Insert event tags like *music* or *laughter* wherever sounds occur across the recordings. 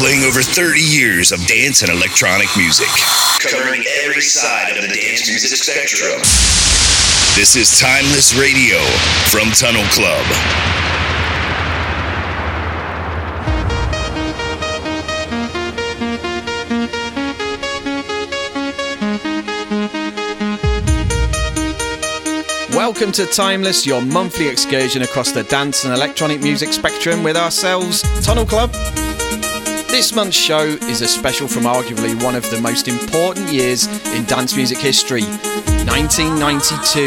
playing over 30 years of dance and electronic music, covering every side of the dance music spectrum. This is Timeless Radio from Tunnel Club. Welcome to Timeless, your monthly excursion across the dance and electronic music spectrum with ourselves, Tunnel Club. This month's show is a special from arguably one of the most important years in dance music history 1992.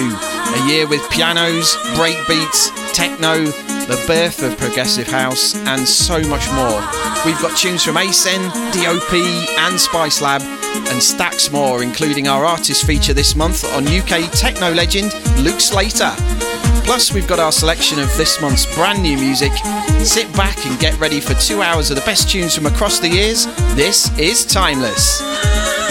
A year with pianos, breakbeats, techno, the birth of progressive house, and so much more. We've got tunes from Acen, DOP, and Spicelab, and stacks more, including our artist feature this month on UK techno legend Luke Slater. Plus, we've got our selection of this month's brand new music. Sit back and get ready for two hours of the best tunes from across the years. This is Timeless.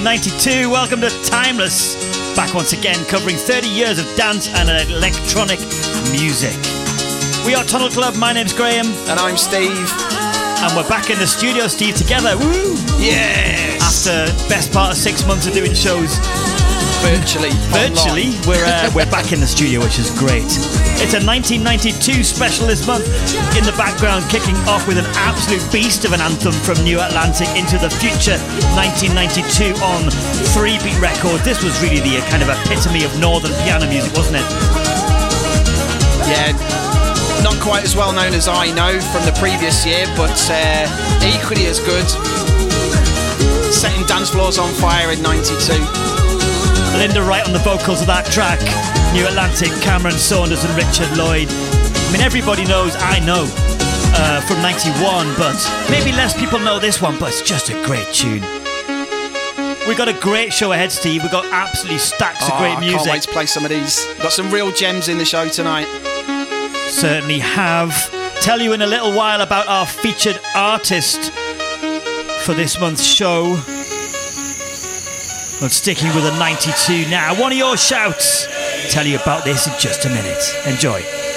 Must 92. Welcome to Timeless. Back once again, covering 30 years of dance and electronic music. We are Tunnel Club. My name's Graeme. And I'm Steve. And we're back in the studio, Steve, together. Woo! Yes! After the best part of six months of doing shows virtually. Virtually, we're uh, we're back in the studio, which is great. It's a 1992 special this month. In the background, kicking off with an absolute beast of an anthem from New Atlantic into the future, 1992 on Three Beat Records. This was really the kind of epitome of northern piano music, wasn't it? Yeah, not quite as well known as I know from the previous year, but uh, equally as good. Setting dance floors on fire in '92. Linda Wright on the vocals of that track. New Atlantic, Cameron Saunders and Richard Lloyd. I mean, everybody knows I know uh, from 91, but maybe less people know this one, but it's just a great tune. We've got a great show ahead, Steve. We've got absolutely stacks oh, of great music. I can't wait to play some of these. Got some real gems in the show tonight. Certainly have. Tell you in a little while about our featured artist for this month's show. Well, sticking with a 92 now. One of your shouts. Tell you about this in just a minute. Enjoy.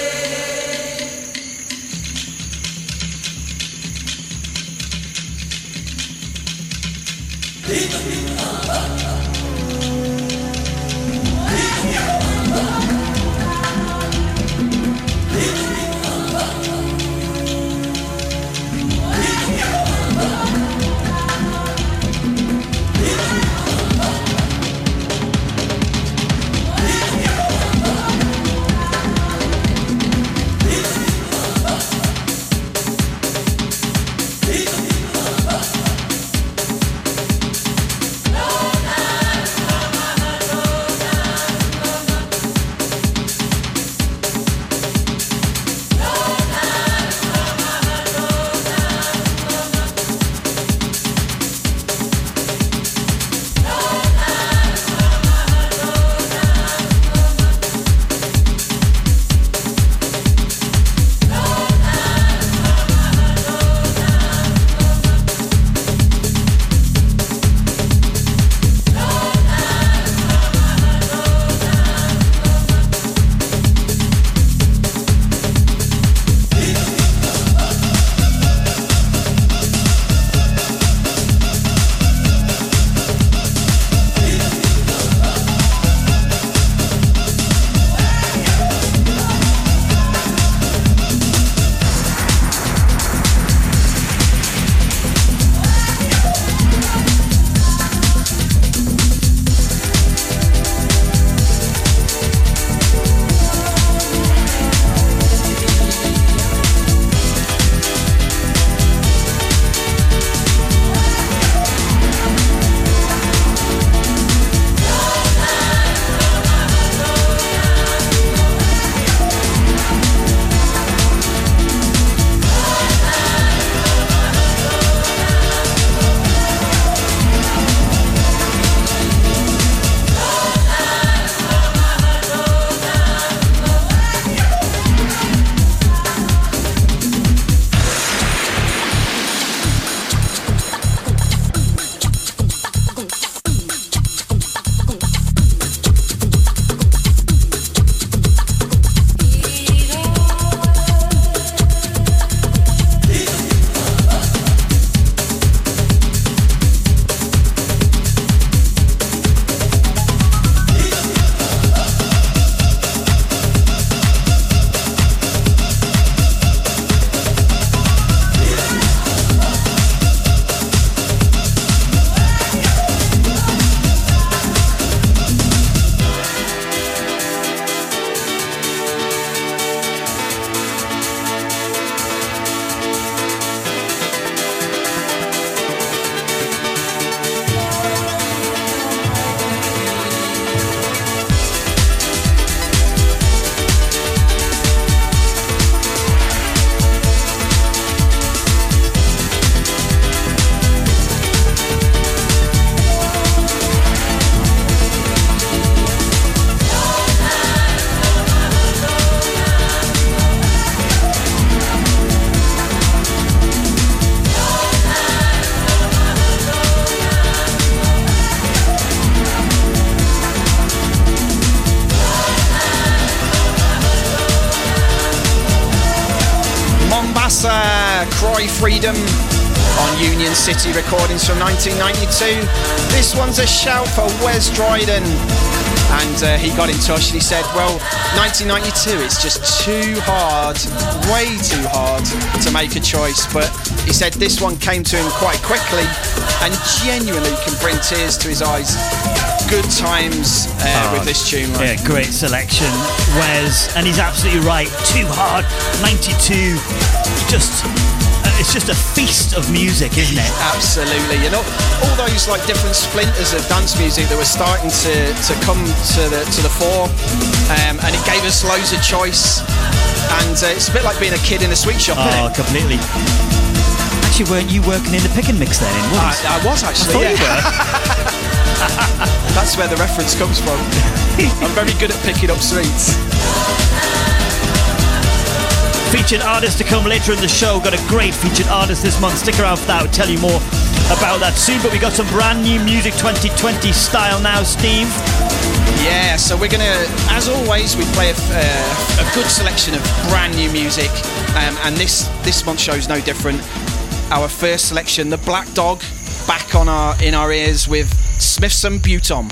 City Recordings from 1992. This one's a shout for Wes Dryden. And uh, he got in touch and he said, Well, 1992, it's just too hard, way too hard to make a choice. But he said this one came to him quite quickly and genuinely can bring tears to his eyes. Good times uh, oh, with this tune. Right? Yeah, great selection, Wes. And he's absolutely right. Too hard. 92, just it's just a feast of music, isn't it? Absolutely. You know, all those like different splinters of dance music that were starting to, to come to the to the fore, um, and it gave us loads of choice. And uh, it's a bit like being a kid in a sweet shop. Oh, completely. Actually, weren't you working in the pick and mix then? In I, I was actually. I yeah. *laughs* That's where the reference comes from. *laughs* I'm very good at picking up sweets. Featured artist to come later in the show. Got a great featured artist this month. Stick around for that. I'll tell you more about that soon. But we got some brand new music 2020 style now, Steve. Yeah, so we're gonna, as always, we play a, uh, a good selection of brand new music, um, and this this month's show is no different. Our first selection, the Black Dog, back on our in our ears with Smithson Butom.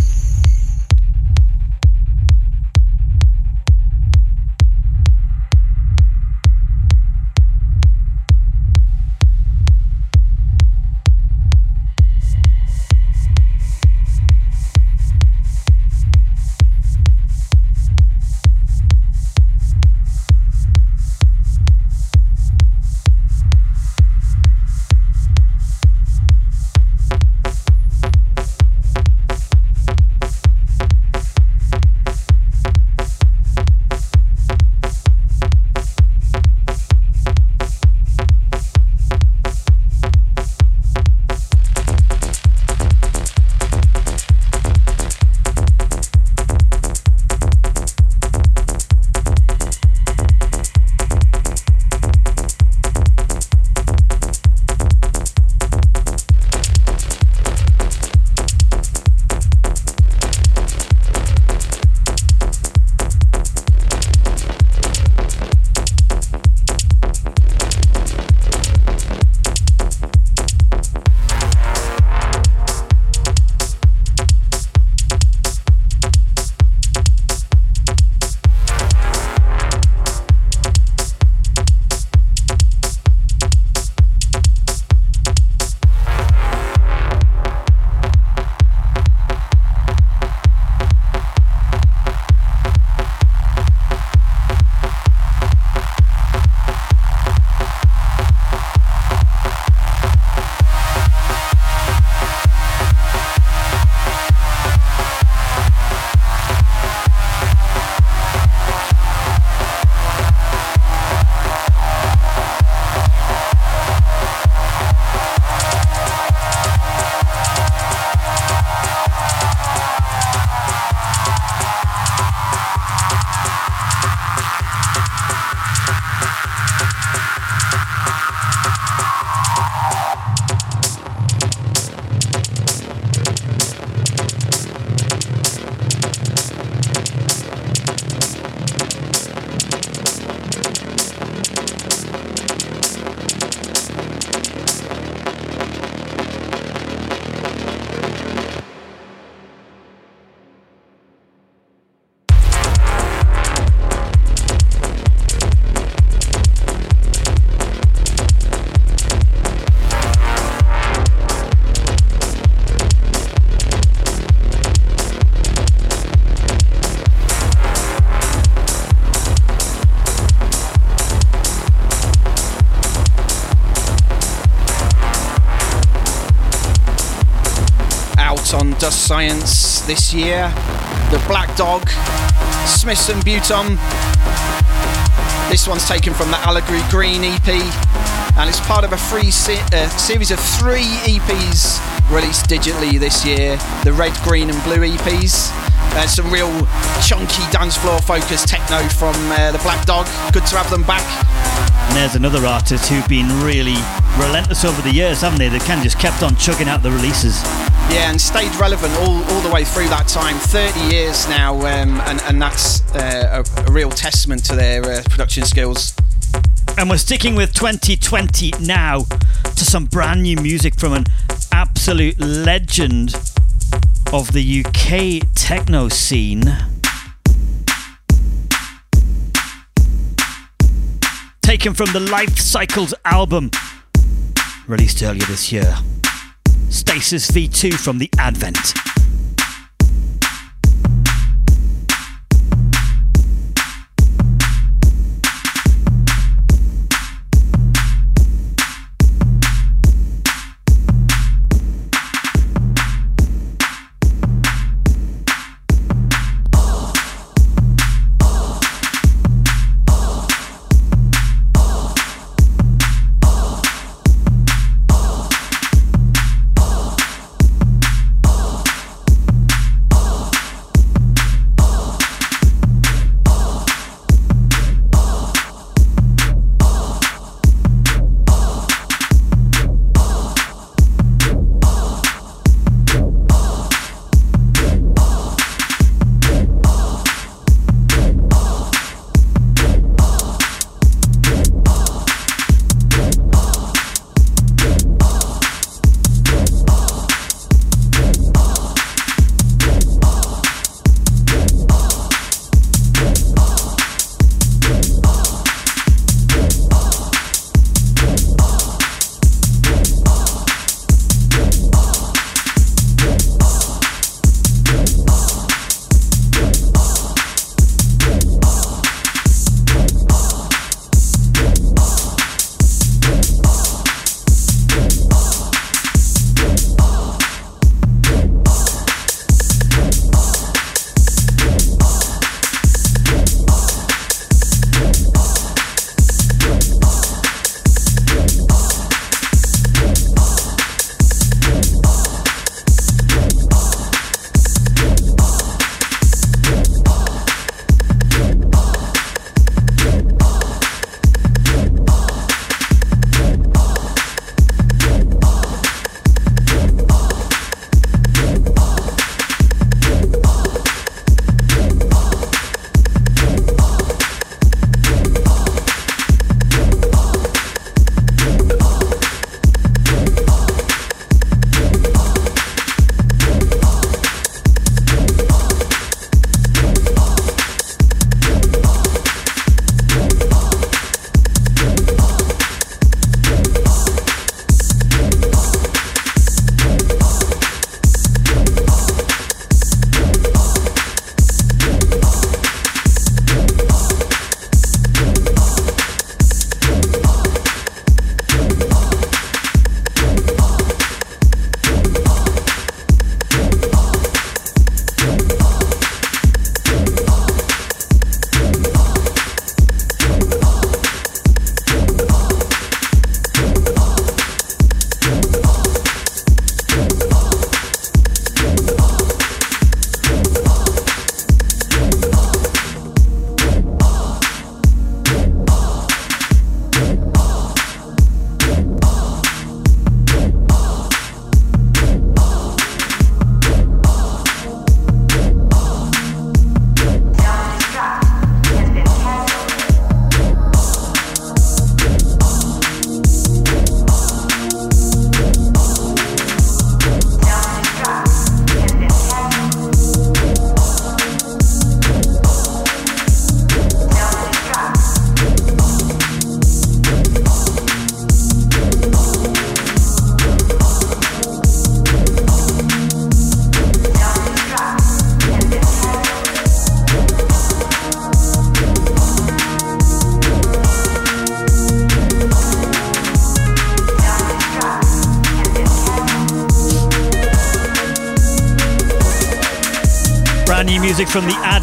Science this year. The Black Dog, Smithson Butom. This one's taken from the Allegory Green EP, and it's part of a free se- uh, series of three EPs released digitally this year the Red, Green, and Blue EPs. Uh, some real chunky dance floor focused techno from uh, the Black Dog. Good to have them back. And there's another artist who've been really relentless over the years, haven't they? They kind of just kept on chugging out the releases. Yeah, and stayed relevant all, all the way through that time. 30 years now, um, and, and that's uh, a, a, real testament to their uh, production skills. And we're sticking with 2020 now to some brand new music from an absolute legend of the UK techno scene. Taken from the Life Cycles album, released earlier this year. Stasis V2 from the Advent.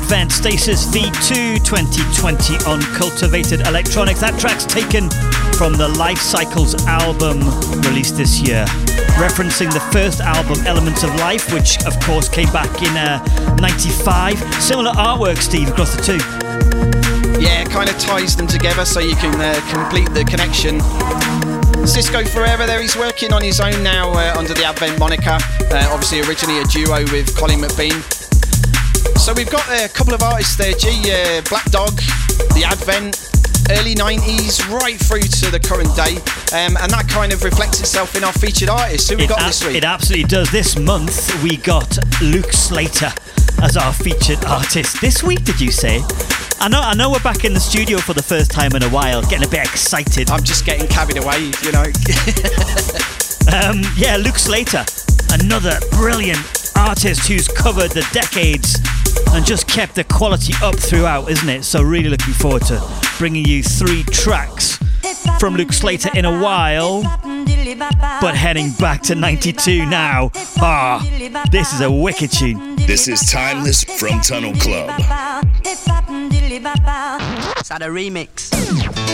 The Stasis V2 2020 on Cultivated Electronics. That track's taken from the Life Cycles album released this year, referencing the first album, Elements of Life, which of course came back in uh, 95. Similar artwork, Steve, across the two. Yeah, kind of ties them together so you can uh, complete the connection. Cisco Ferreira there, he's working on his own now uh, under the Advent moniker. Uh, obviously, originally a duo with Colin McBean. So we've got a couple of artists there, G, uh, Black Dog, The Advent, early 90s, right through to the current day. Um, and that kind of reflects itself in our featured artists. Who we it got this week? It absolutely does. This month we got Luke Slater as our featured artist. This week, did you say? I know, I know we're back in the studio for the first time in a while, getting a bit excited. I'm just getting carried away, you know. *laughs* Um, yeah, Luke Slater, another brilliant artist who's covered the decades and just kept the quality up throughout, isn't it? So, really looking forward to bringing you three tracks from Luke Slater in a while, but heading back to 92 now. Ah, this is a wicked tune. This is Timeless from Tunnel Club. It's a remix.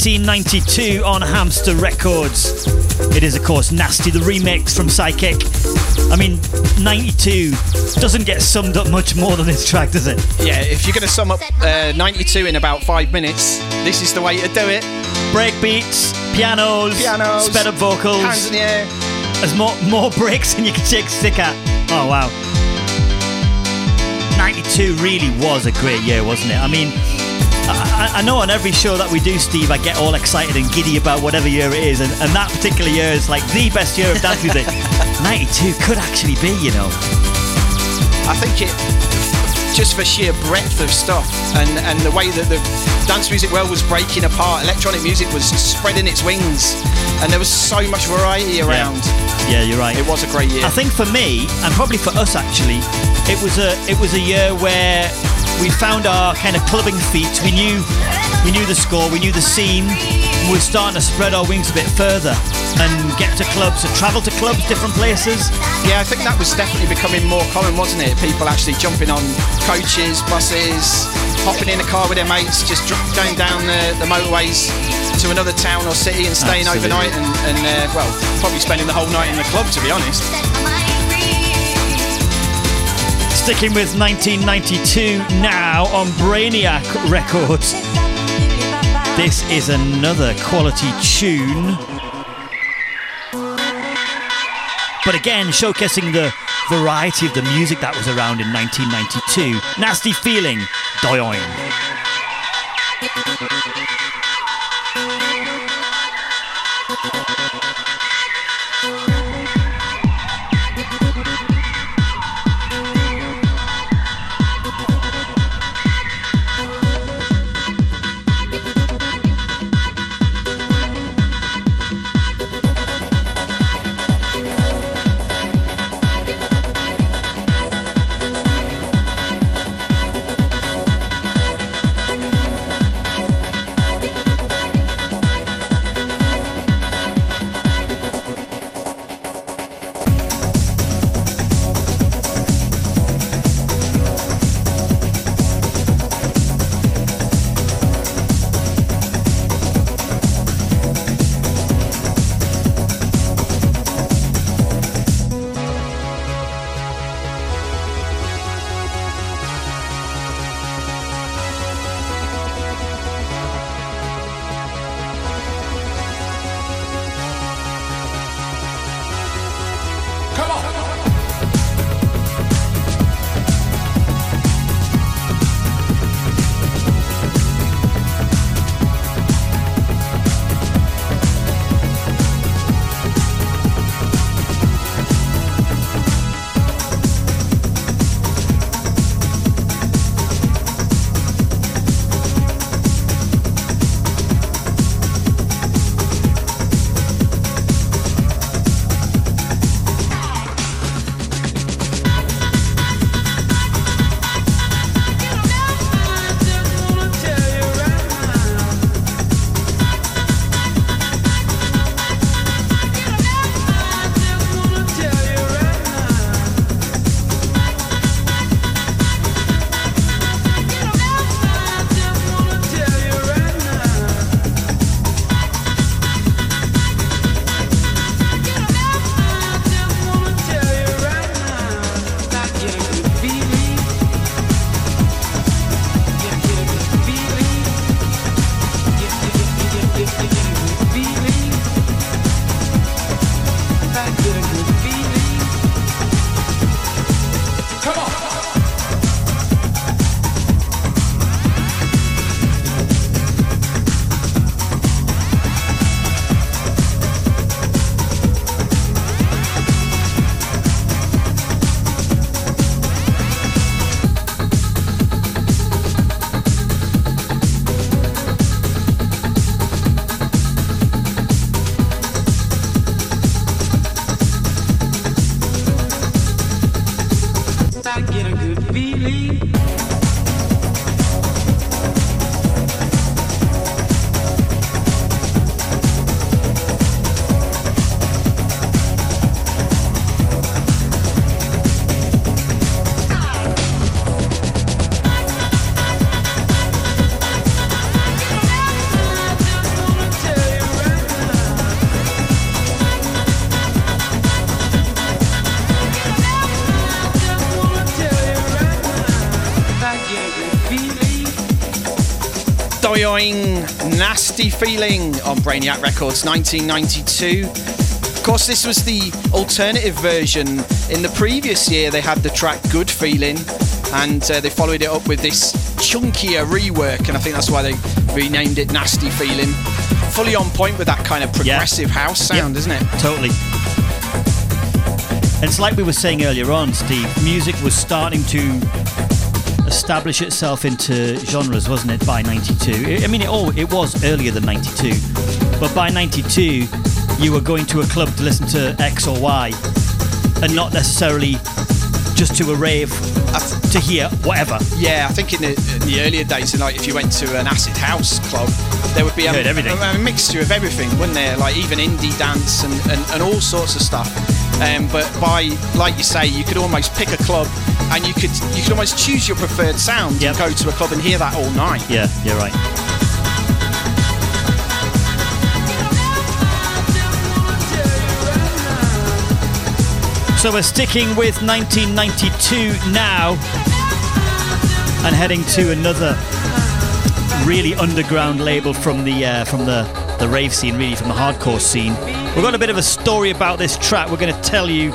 Nineteen ninety two on Hamster Records. It is, of course, Nasty the remix from Psychic. I mean, 92 doesn't get summed up much more than this track, does it? yeah, if you're going to sum up uh, 92 in about five minutes, this is the way to do it. Break beats, pianos, Pianos, sped up vocals. Hands in the air. There's more more *laughs* bricks than you can take a stick at. Oh wow. 92 really was a great year, wasn't it? I mean, I, I, know on every show that we do, Steve, I get all excited and giddy about whatever year it is, and, and that particular year is like the best year of dance music. *laughs* 92 could actually be, you know. I think it, just for sheer breadth of stuff and, and the way that the dance music world was breaking apart, electronic music was spreading its wings, and there was so much variety around. Yeah, yeah you're right. It was a great year. I think for me, and probably for us actually, it was a it was a year where we found our kind of clubbing feet. We knew we knew the score, we knew the scene. We were starting to spread our wings a bit further and get to clubs, and travel to clubs, different places. Yeah, I think that was definitely becoming more common, wasn't it? People actually jumping on coaches, buses, hopping in a car with their mates, just going down the, the motorways to another town or city and staying Absolutely. overnight and, and uh, well, probably spending the whole night in the club, to be honest. Sticking with 1992 now on Brainiac Records. This is another quality tune. But again, showcasing the variety of the music that was around in 1992. Nasty Feeling, Doyoin. Nasty Feeling on Brainiac Records 1992. Of course, this was the alternative version. In the previous year, they had the track Good Feeling, and uh, they followed it up with this chunkier rework, and I think that's why they renamed it Nasty Feeling. Fully on point with that kind of progressive yeah. house sound, isn't it? Totally. It's like we were saying earlier on, Steve, music was starting to establish itself into genres, wasn't it, by 92? I mean, it, all, it was earlier than 92, but by 92, you were going to a club to listen to X or Y and not necessarily just to a rave to hear whatever. Yeah, I think in the, in the earlier days, like if you went to an acid house club, there would be a, a, a, mixture of everything, wouldn't there? Like even indie dance and, and, and all sorts of stuff. Um, but by, like you say, you could almost pick a club and you could you could almost choose your preferred sound yep. and go to a club and hear that all night. Yeah, you're right. So we're sticking with 1992 now and heading to another really underground label from the uh, from the the rave scene, really from the hardcore scene. We've got a bit of a story about this track. We're going to tell you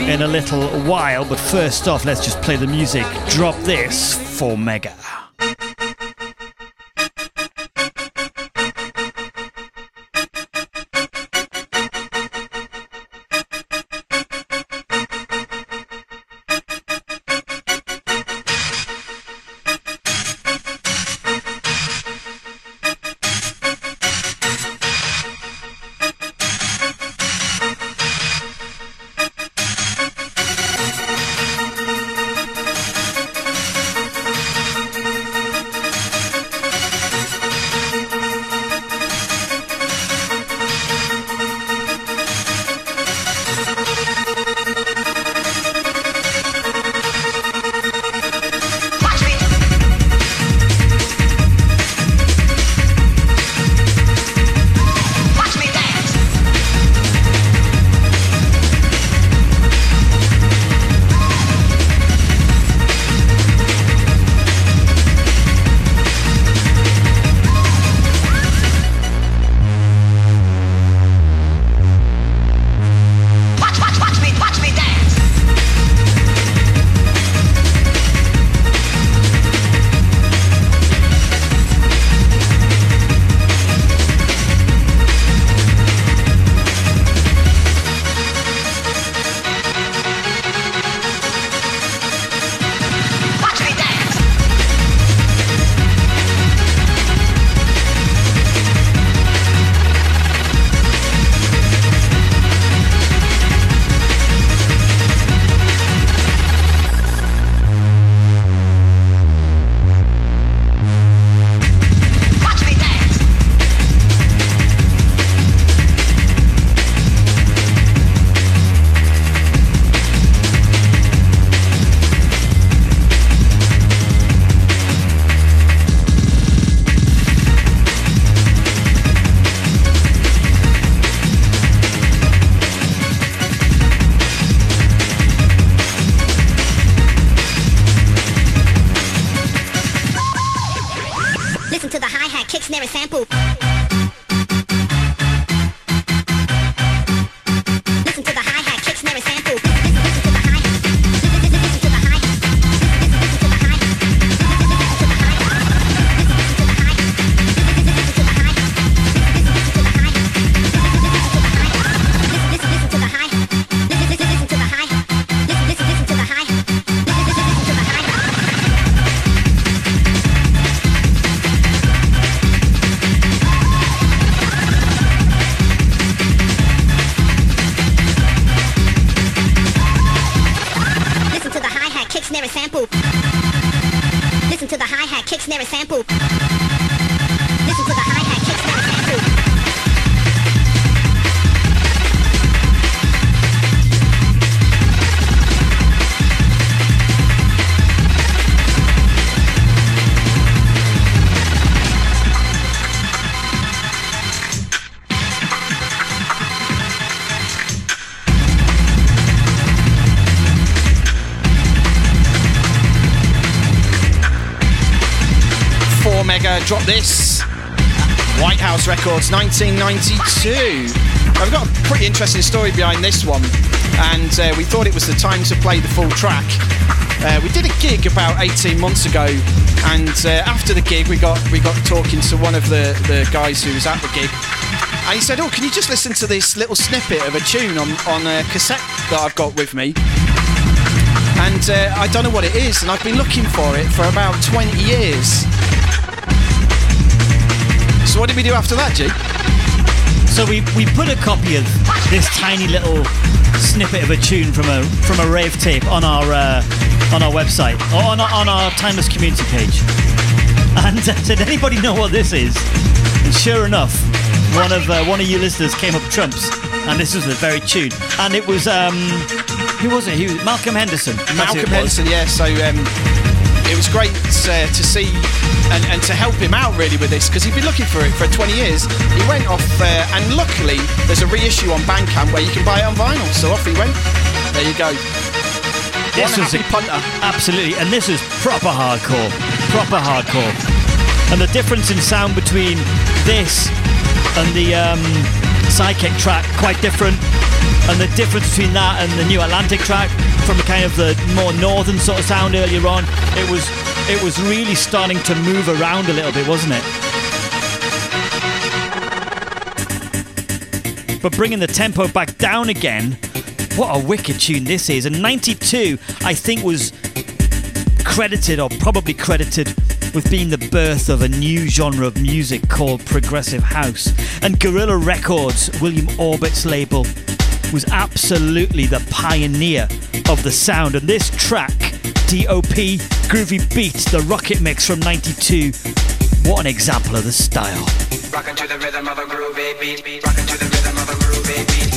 in a little while, but first off, let's just play the music. Drop this for Mega. Drop this. White House Records 1992. I've got a pretty interesting story behind this one, and uh, we thought it was the time to play the full track. Uh, we did a gig about 18 months ago, and uh, after the gig, we got we got talking to one of the, the guys who was at the gig, and he said, "Oh, can you just listen to this little snippet of a tune on on a cassette that I've got with me?" And uh, I don't know what it is, and I've been looking for it for about 20 years. So what did we do after that, G? So we, we put a copy of this tiny little snippet of a tune from a from a rave tape on our uh, on our website or on our, on our timeless community page. And uh, did anybody know what this is? And sure enough, one of uh, one of you listeners came up trumps, and this was the very tune. And it was um, who was it? He was Malcolm Henderson. Malcolm. Henderson, yeah. So um, it was great uh, to see and, and to help him out really with this because he'd been looking for it for 20 years. He went off, uh, and luckily there's a reissue on Bandcamp where you can buy it on vinyl. So off he went. There you go. This One was a punter. Absolutely, and this is proper hardcore, proper hardcore. And the difference in sound between this and the um, Sy Kick track quite different, and the difference between that and the New Atlantic track from the kind of the more northern sort of sound earlier on, it was it was really starting to move around a little bit, wasn't it? But bringing the tempo back down again, what a wicked tune this is. And 92, I think, was credited or probably credited with being the birth of a new genre of music called progressive house. And Guerilla Records, William Orbit's label, was absolutely the pioneer of the sound. And this track, DOP Groovy Beat, the Rocket Mix from 92, what an example of the style. Rockin' to the rhythm of a groovy beat. Rockin' to the rhythm of a groovy beat,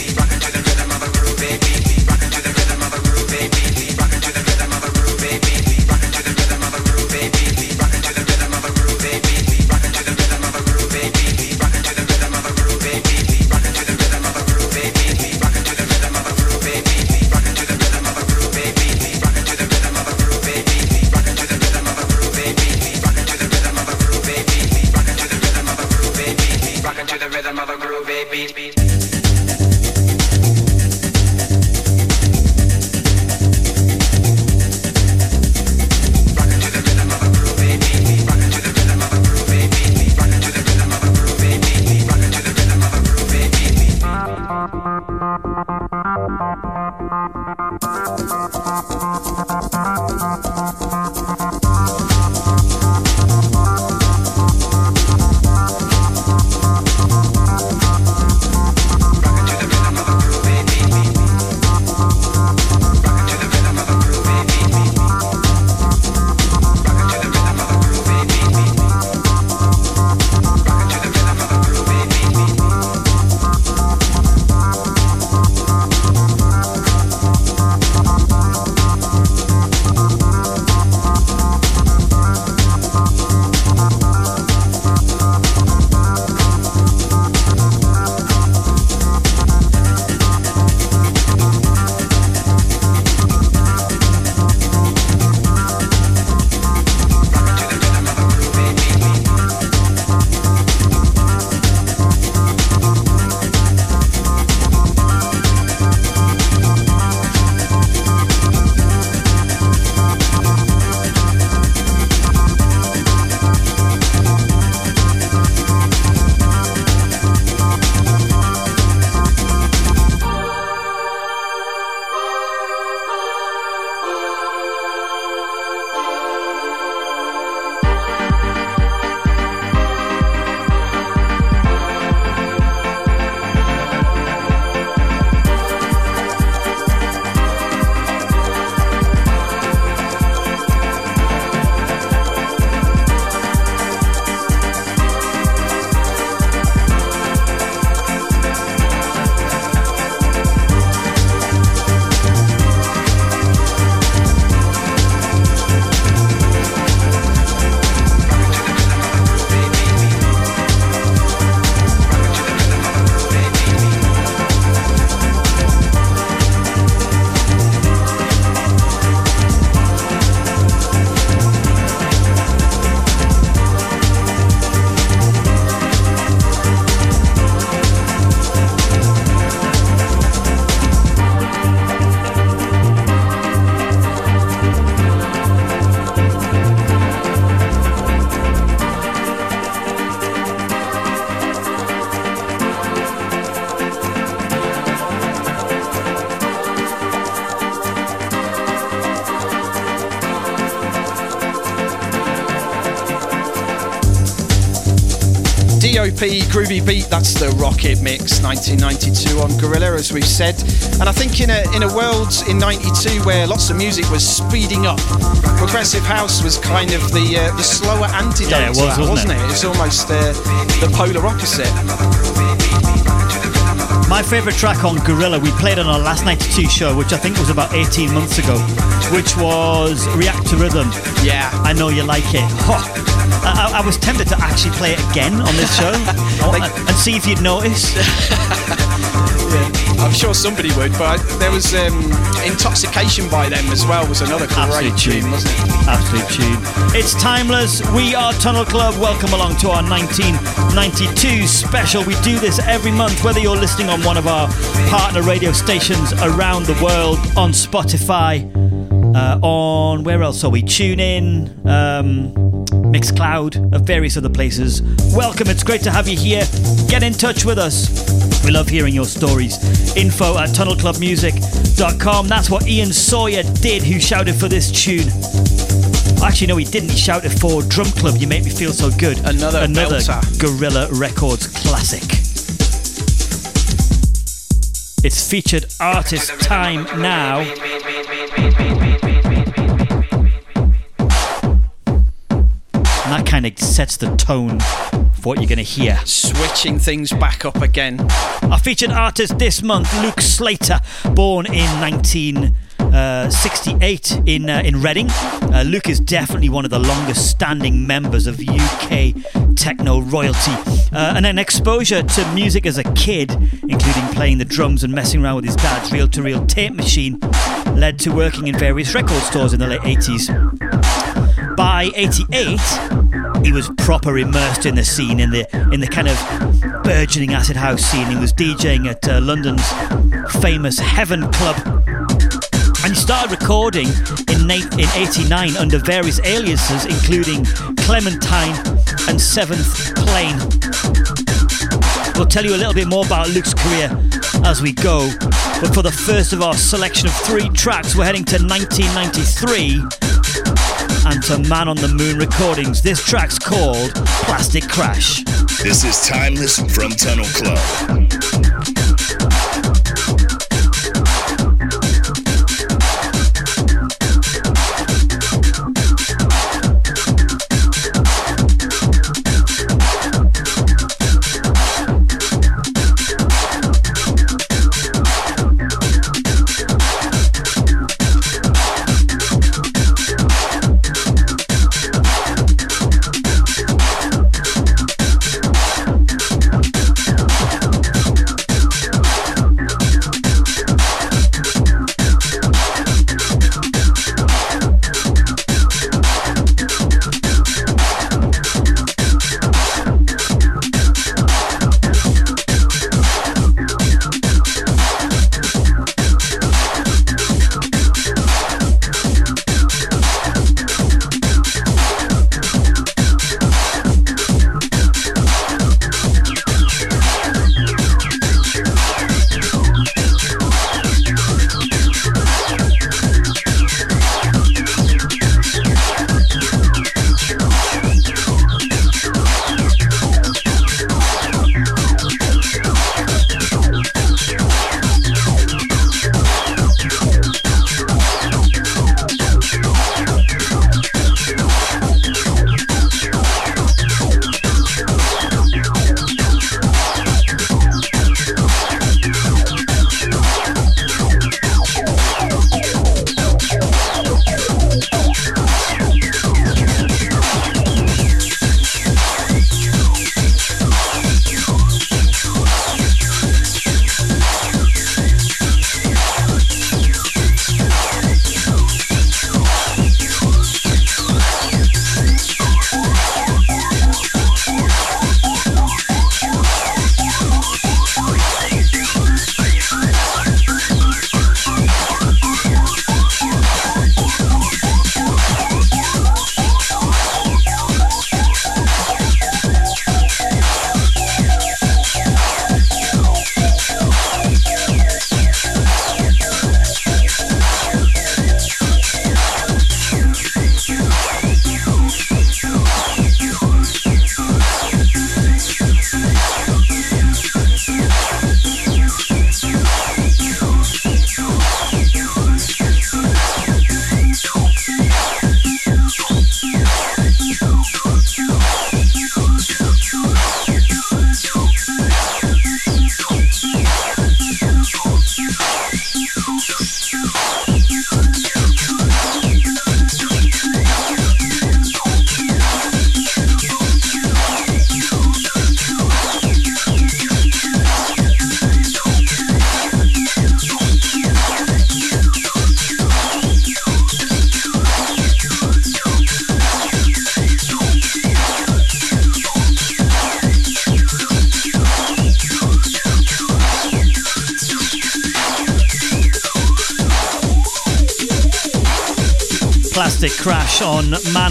DOP Groovy Beat, that's the Rocket Mix 1992 on Guerilla, as we've said. And I think in a, in a world in 92 where lots of music was speeding up, Progressive House was kind of the uh, the slower antidote Yeah, it was, to that, wasn't it? it? It's almost uh, the polar opposite. My favourite track on Guerilla, we played on our last 92 show, which I think was about 18 months ago, which was React to Rhythm. Yeah. I know you like it. Ho! I, I- was tempted to actually play it again on this show *laughs* and and see if you'd notice. *laughs* I'm sure somebody would, but there was um, Intoxication by them as well, was another great Absolute tune, tune. wasn't it? Absolute tune. It's timeless. We are Tunnel Club. Welcome along to our 1992 special. We do this every month, whether you're listening on one of our partner radio stations around the world, on Spotify, uh, on where else are we? Tune in, um, Mixcloud, uh, various other places. Welcome. It's great to have you here. Get in touch with us. We love hearing your stories. Info at tunnelclubmusic.com. That's what Ian Sawyer did, who shouted for this tune. Actually, no, he didn't. He shouted for Drum Club. You make me feel so good. Another another belter. Guerilla Records classic. It's featured artist time now. Kind of sets the tone for what you're going to hear. Switching things back up again. Our featured artist this month, Luke Slater, born in 1968 in uh, in Reading. Uh, Luke is definitely one of the longest standing members of UK techno royalty, uh, and an exposure to music as a kid, including playing the drums and messing around with his dad's reel-to-reel tape machine, led to working in various record stores in the late 80s. By 88, he was proper immersed in the scene, in the in the kind of burgeoning acid house scene. He was DJing at uh, London's famous Heaven Club, and he started recording in in '89 under various aliases, including Clementine and Seventh Plain. We'll tell you a little bit more about Luke's career as we go, but for the first of our selection of three tracks, we're heading to 1993 and to Man on the Moon Recordings. This track's called Plastic Crash. This is Timeless from Tunnel Club.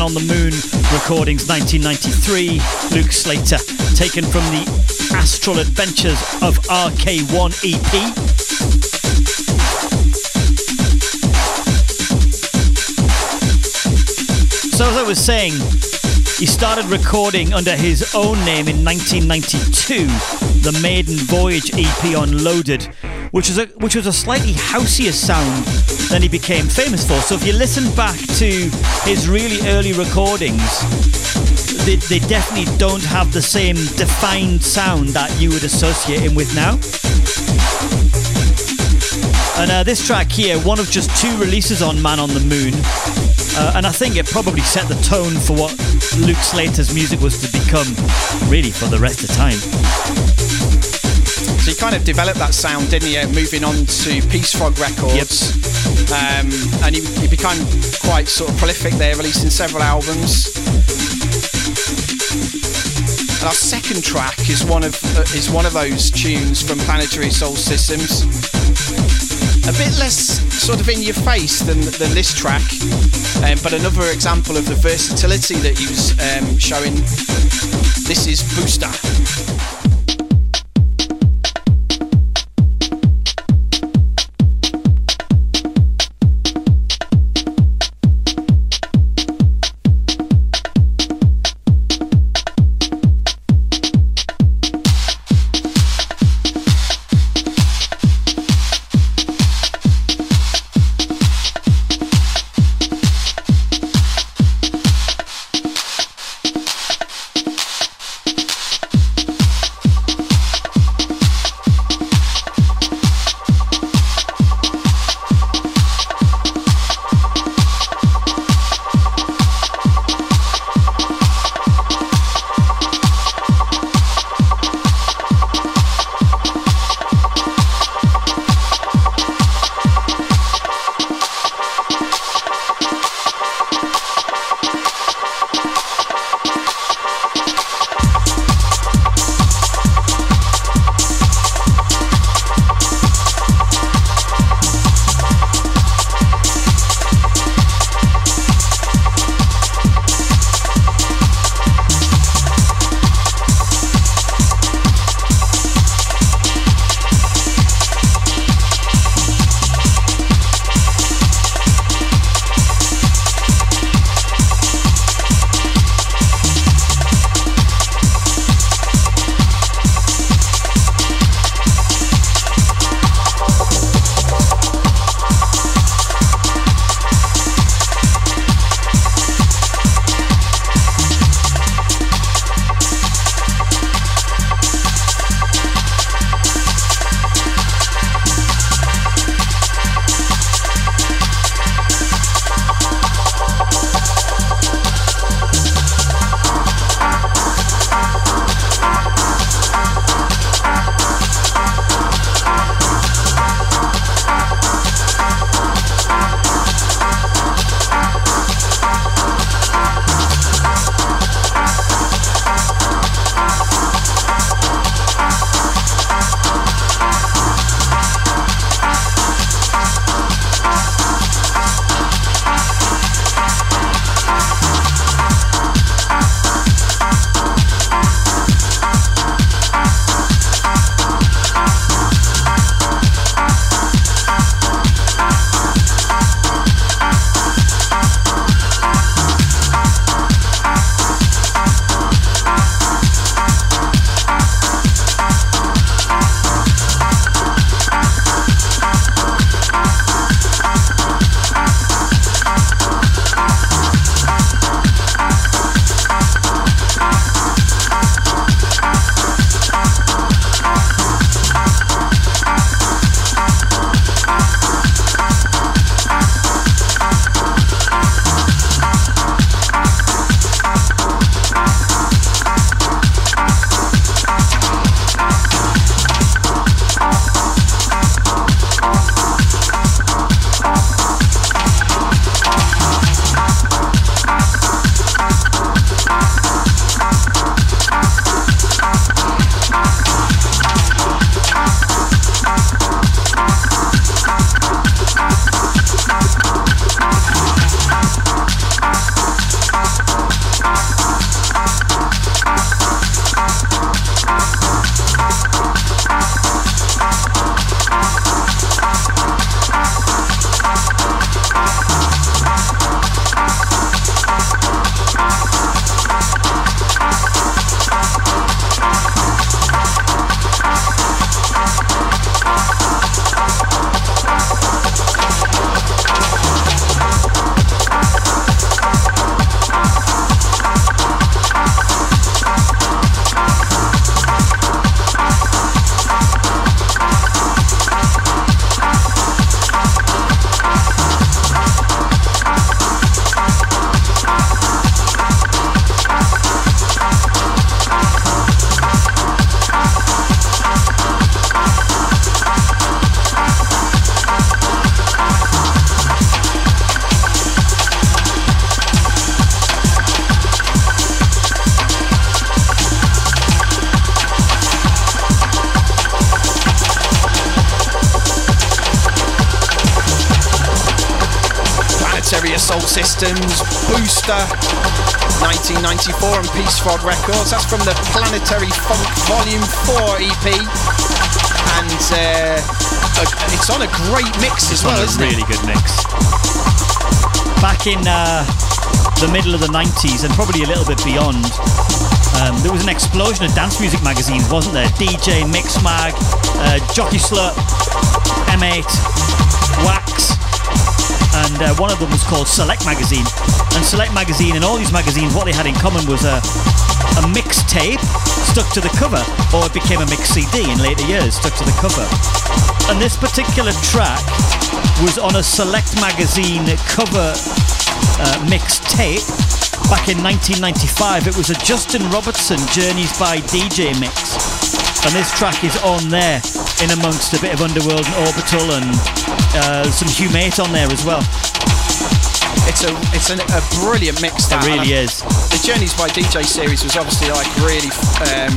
On the Moon Recordings 1993. Luke Slater, taken from the Astral Adventures of RK1 EP. So, as I was saying, he started recording under his own name in 1992, the Maiden Voyage EP on Loaded, which was a which was a slightly houseier sound than he became famous for. So if you listen back to his really early recordings, they, they definitely don't have the same defined sound that you would associate him with now. And uh, this track here, one of just two releases on Man on the Moon, uh, and I think it probably set the tone for what Luke Slater's music was to become, really, for the rest of time. So he kind of developed that sound, didn't he? Moving on to Peace Frog Records. Um, and he, he became quite sort of prolific there, releasing several albums. And our second track is one of uh, is one of those tunes from Planetary Assault Systems. A bit less sort of in your face than, than this track, um, but another example of the versatility that he was um, showing. This is Booster. Booster, 1994 on Peace Frog Records. That's from the Planetary Funk Volume 4 EP. And uh, it's on a great mix as well, on a isn't really it? good mix. Back in uh, the middle of the 90s and probably a little bit beyond, um, there was an explosion of dance music magazines, wasn't there? DJ, Mixmag, uh, Jockey Slut, M8, Wax, and uh, one of them was called Select Magazine. And Select Magazine and all these magazines, what they had in common was a, a mixtape stuck to the cover, or it became a mix CD in later years, stuck to the cover. And this particular track was on a Select Magazine cover uh, mixtape back in 1995. It was a Justin Robertson Journeys by DJ mix. And this track is on there in amongst a bit of Underworld and Orbital and uh, some Humate on there as well. It's a it's an, a brilliant mix. It That and really I- is. The Journeys by DJ series was obviously like really um,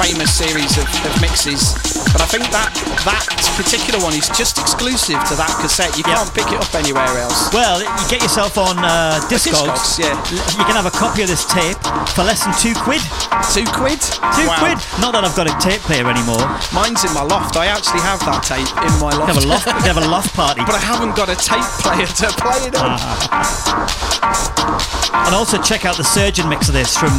famous series of, of mixes, but I think that that particular one is just exclusive to that cassette. You Yep. can't pick it up anywhere else. Well, you get yourself on uh, Discogs. Discogs, yeah. You can have a copy of this tape for less than two quid. Two quid. Two Wow. quid. Not that I've got a tape player anymore. Mine's in my loft. I actually have that tape in my loft. have a loft, have a loft party. *laughs* but I haven't got a tape player to play it on. Ah. And also check out the Surgeon mix of this from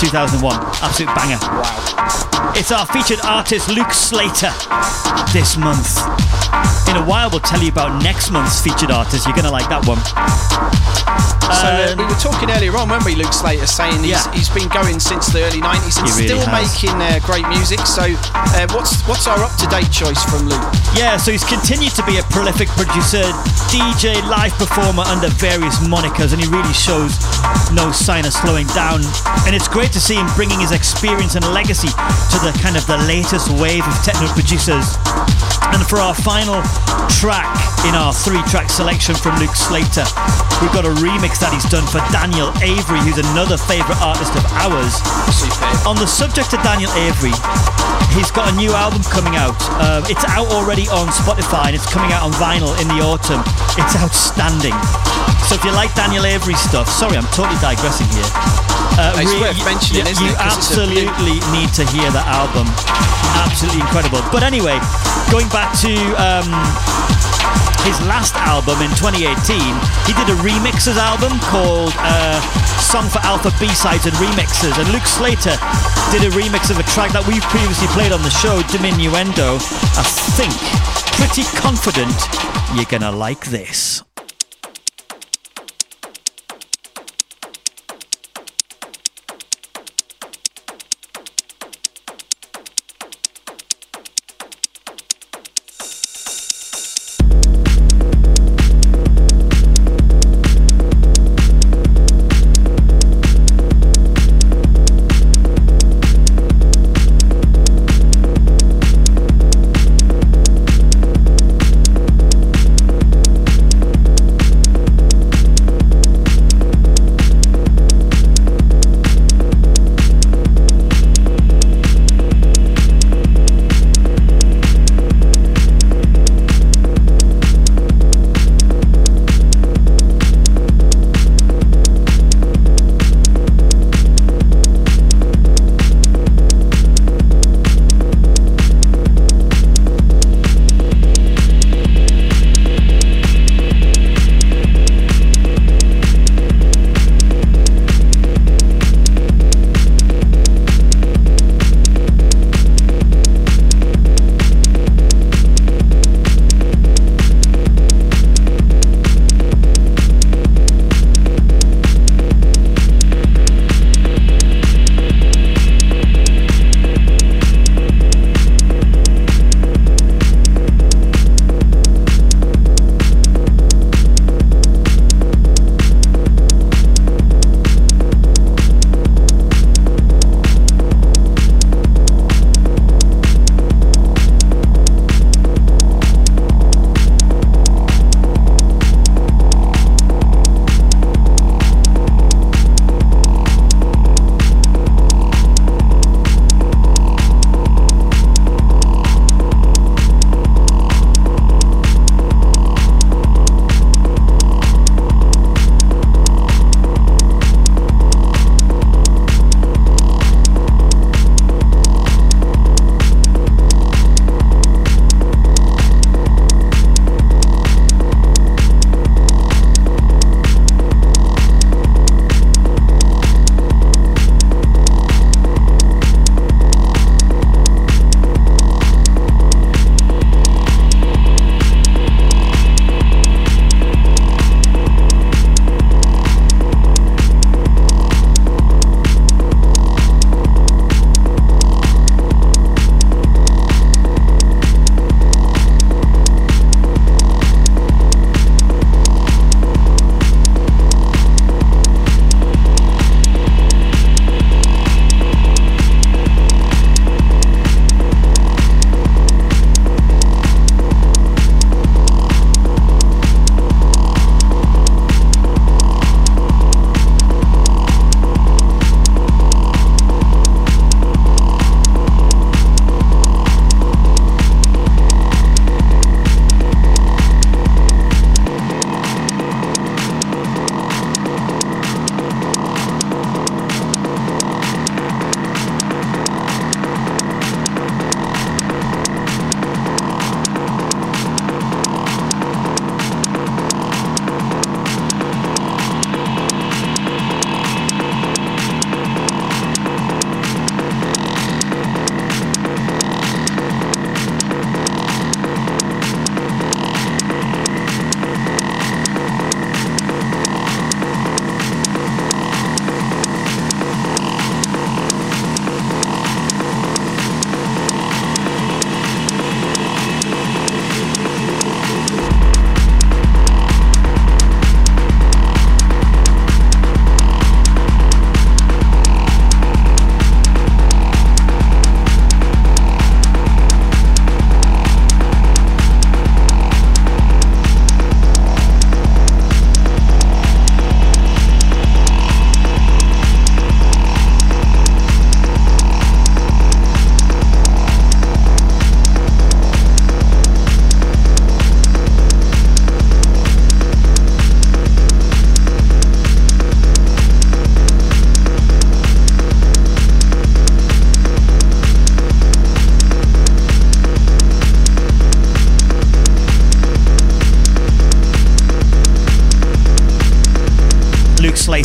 2001. Absolute banger. Wow. It's our featured artist Luke Slater this month. In a while, we'll tell you about next month's featured artist. You're going to like that one. So uh, Um, we were talking earlier on, weren't we, Luke Slater, saying he's, Yeah. he's been going since the early 90s and really still has. making uh, great music. So uh, what's what's our up-to-date choice from Luke? Yeah, so he's continued to be a prolific producer, DJ, live performer under various monikers, and he really shows no sign of slowing down. And it's great to see him bringing his experience and legacy to the kind of the latest wave of techno producers. And for our final track in our three-track selection from Luke Slater, we've got a remix that he's done for Daniel Avery, who's another favourite artist of ours. Superb. On the subject of Daniel Avery, he's got a new album coming out. Um, it's out already on Spotify and it's coming out on vinyl in the autumn. It's outstanding. So if you like Daniel Avery stuff, sorry, I'm totally digressing here. Uh, It's worth you- mentioning, you, you it? 'Cause it's a beaut. absolutely need to hear that album. Absolutely incredible. But anyway, going back to um, his last album in 2018, he did a remixes album called uh, Song for Alpha B-Sides and Remixes. And Luke Slater did a remix of a track that we've previously played on the show, Diminuendo. I think, pretty confident you're gonna like this.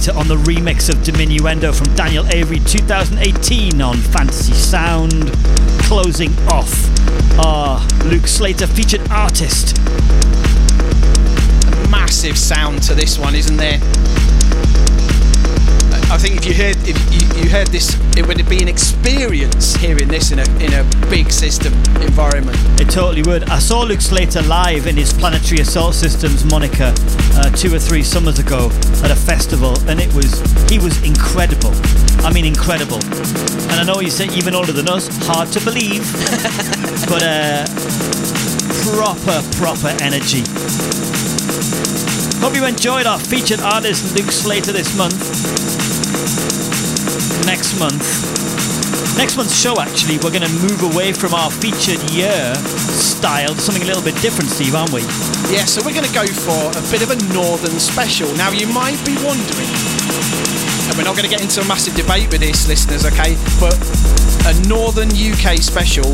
Slater on the remix of Diminuendo from Daniel Avery 2018 on Phantasy Sound. Closing off our Luke Slater featured artist. Massive sound to this one, isn't there? I think if you heard if you, you heard this, it would be an experience hearing this in a in a big system environment. It totally would. I saw Luke Slater live in his Planetary Assault Systems moniker uh, two or three summers ago at a festival, and it was he was incredible. I mean, incredible. And I know he's even older than us. Hard to believe, *laughs* but uh, proper proper energy. Hope you enjoyed our featured artist Luke Slater this month next month. Next month's show, actually, we're going to move away from our featured year style to something a little bit different, Steve, aren't we? Yeah, so we're going to go for a bit of a northern special. Now, you might be wondering, and we're not going to get into a massive debate with this, listeners, okay? But a northern UK special,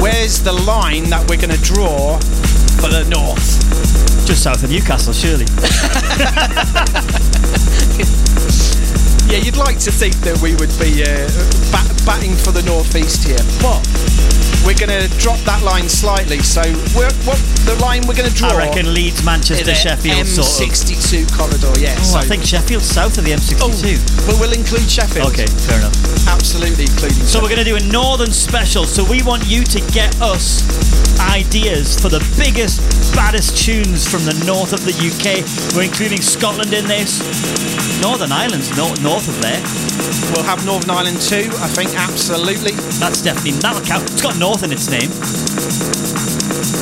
where's the line that we're going to draw for the north? Just south of Newcastle, surely. *laughs* Yeah, you'd like to think that we would be uh, bat- batting for the northeast here, but we're going to drop that line slightly. So, we're, what the line we're going to draw? I reckon Leeds, Manchester, Sheffield, sort of. M62 corridor. Yeah. Oh, so, I think Sheffield's south of the M62. Oh, but we'll include Sheffield. Okay, fair enough. Absolutely including. So we're going to do a northern special. So we want you to get us ideas for the biggest, baddest tunes from the north of the UK. We're including Scotland in this. Northern Ireland's no, north of there. We'll have Northern Ireland too. I think absolutely. That's definitely that'll count. It's got north in its name.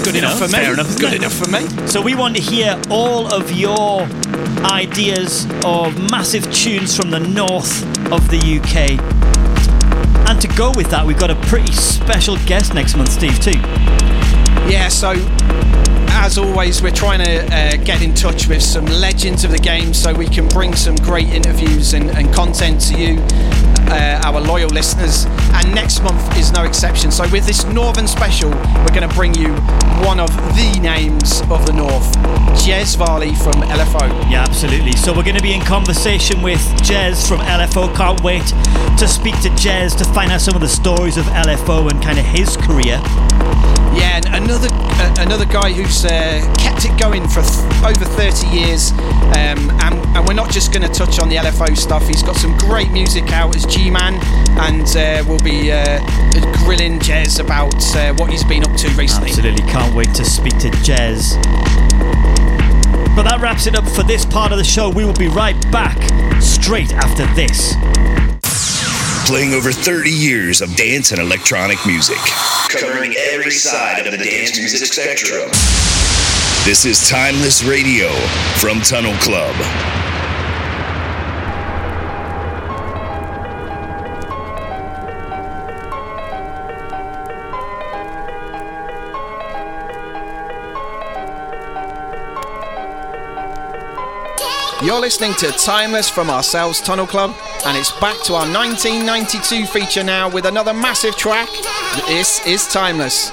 Good You enough know, for me. fair enough, Good it? enough for me. So we want to hear all of your ideas of massive tunes from the north of the UK. And to go with that, we've got a pretty special guest next month, Steve, too. Yeah, so as always, we're trying to uh, get in touch with some legends of the game so we can bring some great interviews and, and content to you, uh, our loyal listeners. And next month is no exception. So, with this Northern special, we're going to bring you one of the names of the North, Jez Varley from LFO. Yeah, absolutely. So we're going to be in conversation with Jez from LFO. Can't wait to speak to Jez to find out some of the stories of LFO and kind of his career. Yeah, and another uh, another guy who's uh, kept it going for th- over 30 years, um, and, and we're not just going to touch on the LFO stuff. He's got some great music out as G-Man, and uh, we'll be uh, grilling Jez about uh, what he's been up to recently. Absolutely can't wait to speak to Jez. But that wraps it up for this part of the show. We will be right back straight after this. Playing over 30 years of dance and electronic music. Covering every side of the dance music spectrum. This is Timeless Radio from Tunnel Club. You're listening to Timeless from ourselves Tunnel Club, and it's back to our 1992 feature now with another massive track. This is Timeless.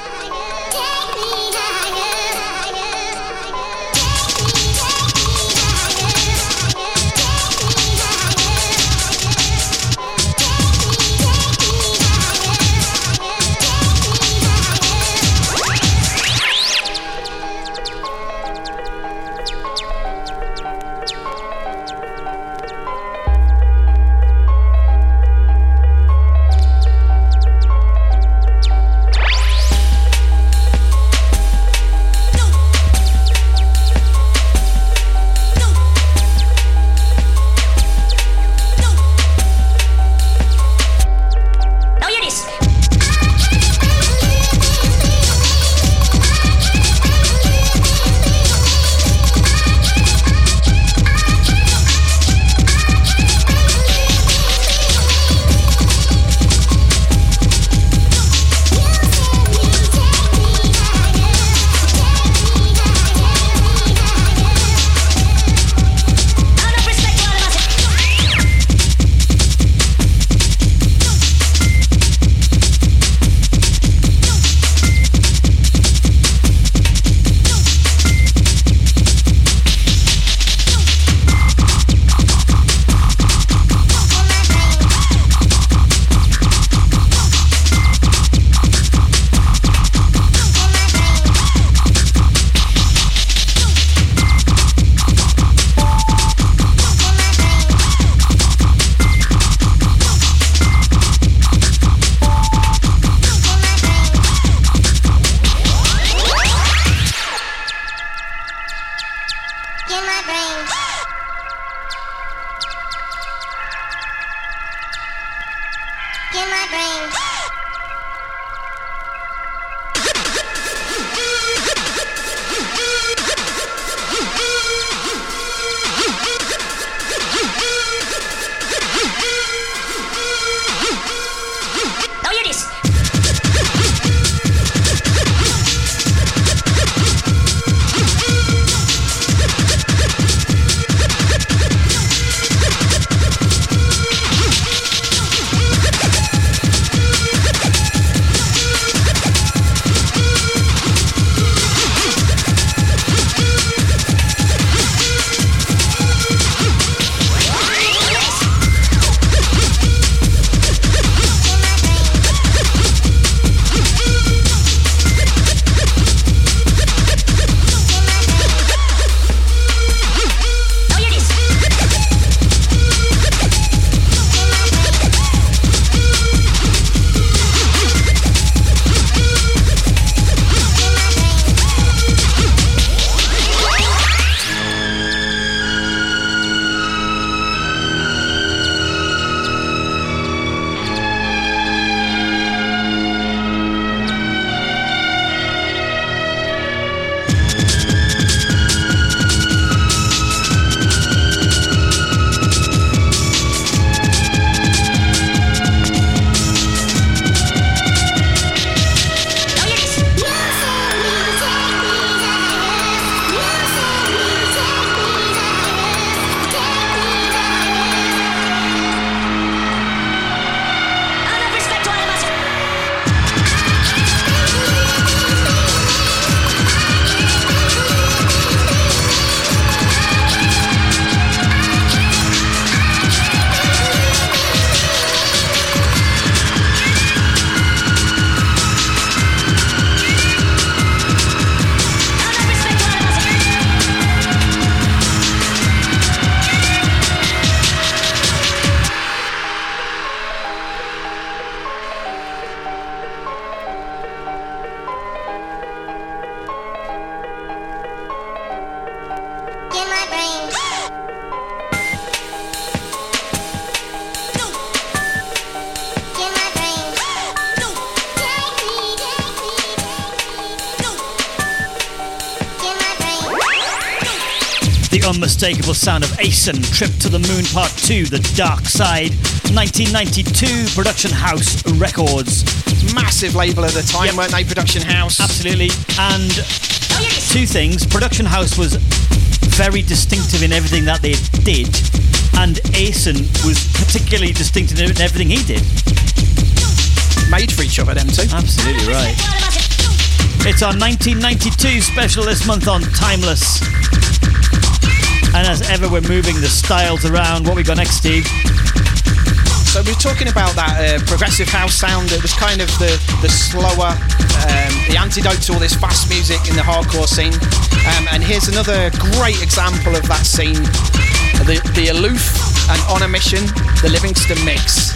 Unmistakable sound of Acen, Trip to the Moon Part 2, The Dark Side, 1992, Production House Records. Massive label at the time, Yep. weren't they? Production House. Absolutely. And two things. Production House was very distinctive in everything that they did, and Acen was particularly distinctive in everything he did. Made for each other, them two. Absolutely right. It's our 1992 special this month on Timeless. And as ever, we're moving the styles around. What we got next, Steve? So we're talking about that uh, progressive house sound that was kind of the, the slower, um, the antidote to all this fast music in the hardcore scene. Um, and here's another great example of that scene. The, the Aloof and On a Mission, the Livingston Mix.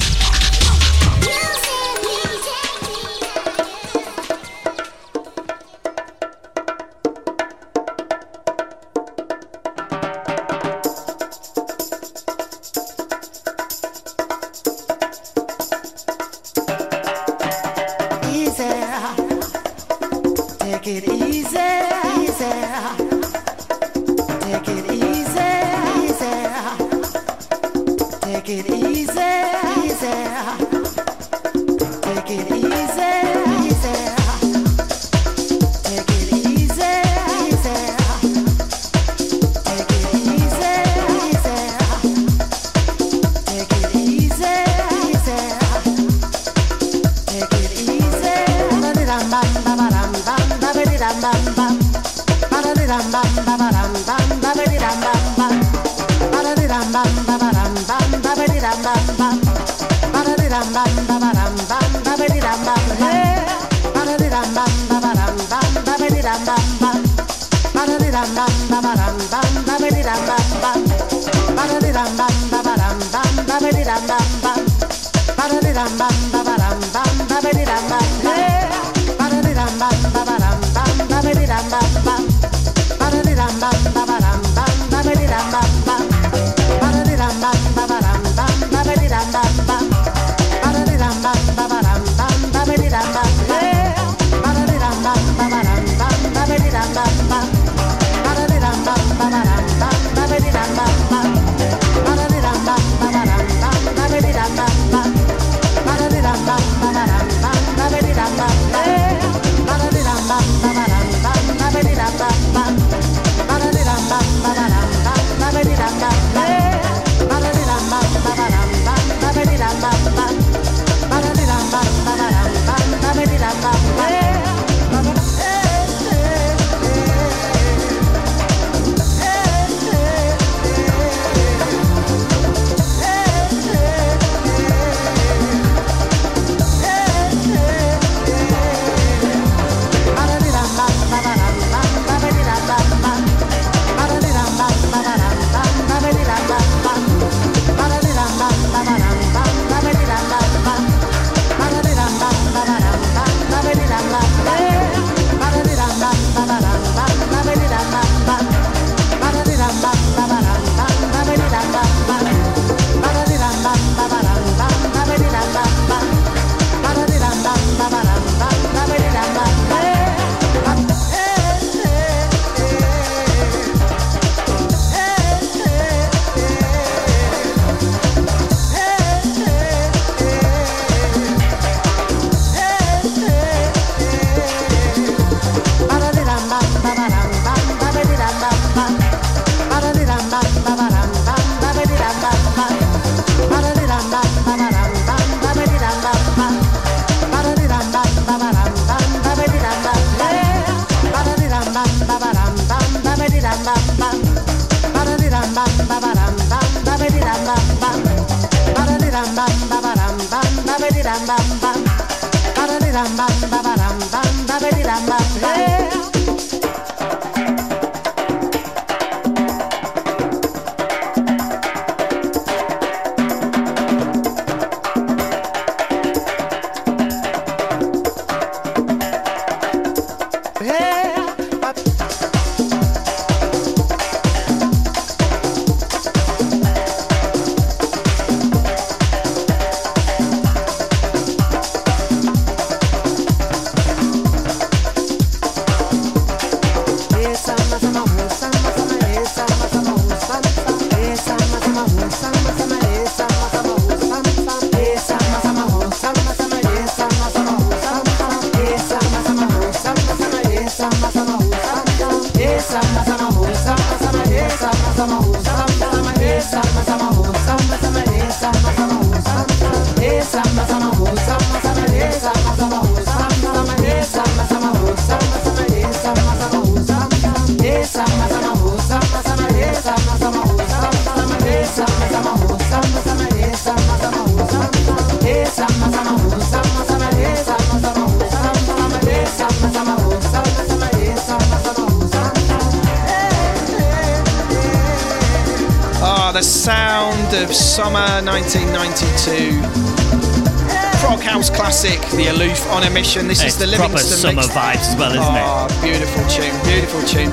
Mission. This It's is the proper Livingston summer mix. vibes as well, isn't Oh, beautiful tune, beautiful tune.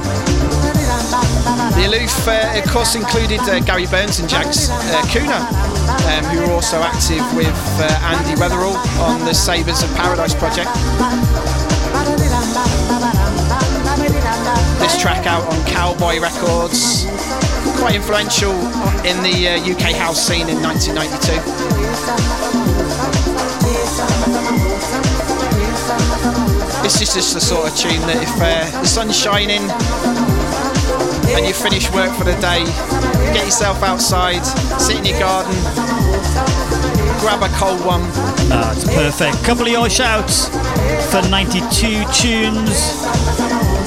The Aloof, uh, of course, included uh, Gary Burns and Jagz uh, Kooner, um, who were also active with uh, Andy Weatherall on the Sabres of Paradise project. This track out on Cowboy Records, quite influential in the uh, UK house scene in 1992. This is just the sort of tune that if uh, the sun's shining and you finish work for the day, get yourself outside, sit in your garden, grab a cold one. Ah, it's perfect. Couple of your shouts for 92 tunes.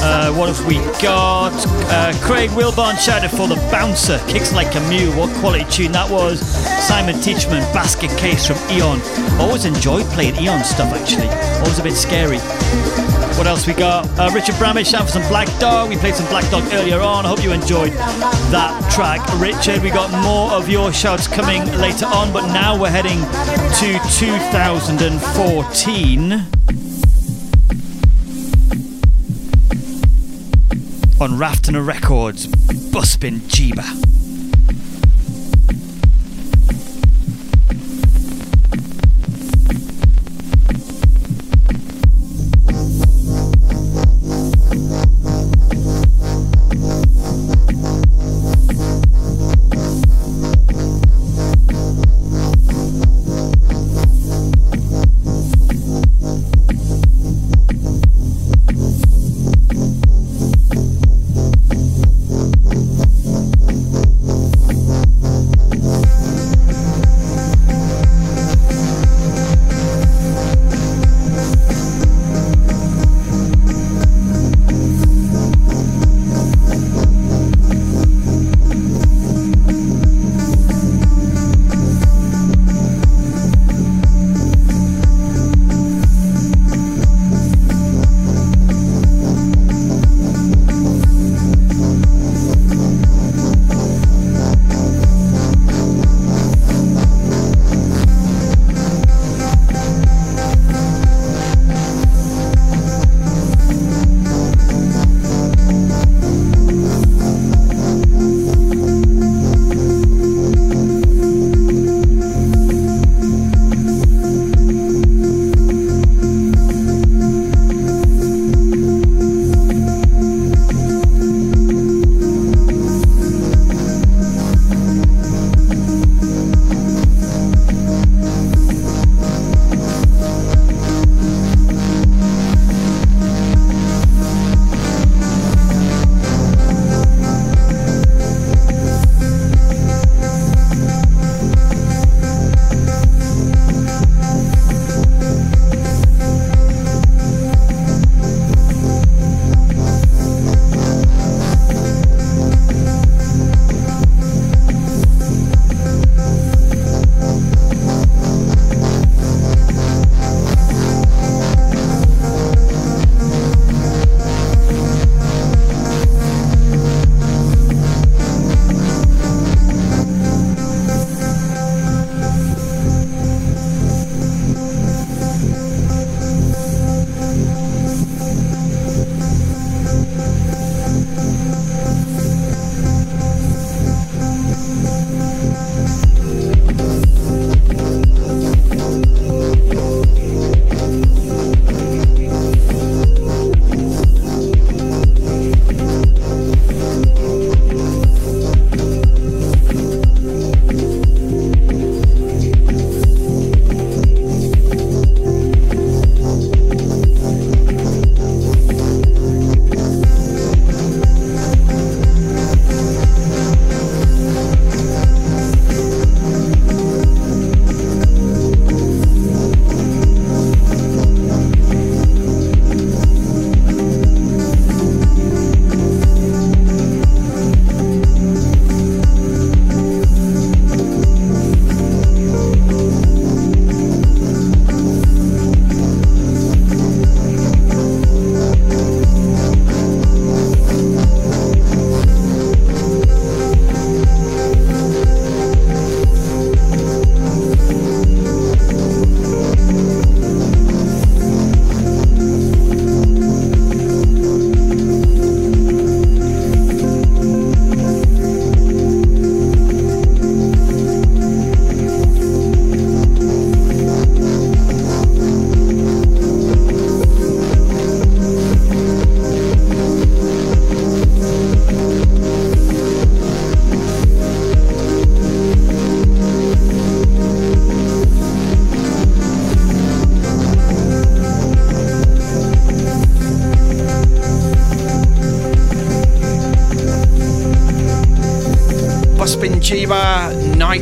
Uh, what have we got? Uh, Craig Wilborn shouted for the bouncer. Kicks like a mule. What quality tune that was. Simon Teachman, basket case from Eon. Always enjoyed playing Eon stuff actually. Always a bit scary. What else we got? Uh, Richard Bramage shouting for some Black Dog. We played some Black Dog earlier on. I hope you enjoyed that track, Richard. We got more of your shouts coming later on, but now we're heading to 2014. On Raftana Records, Buspin Jieber.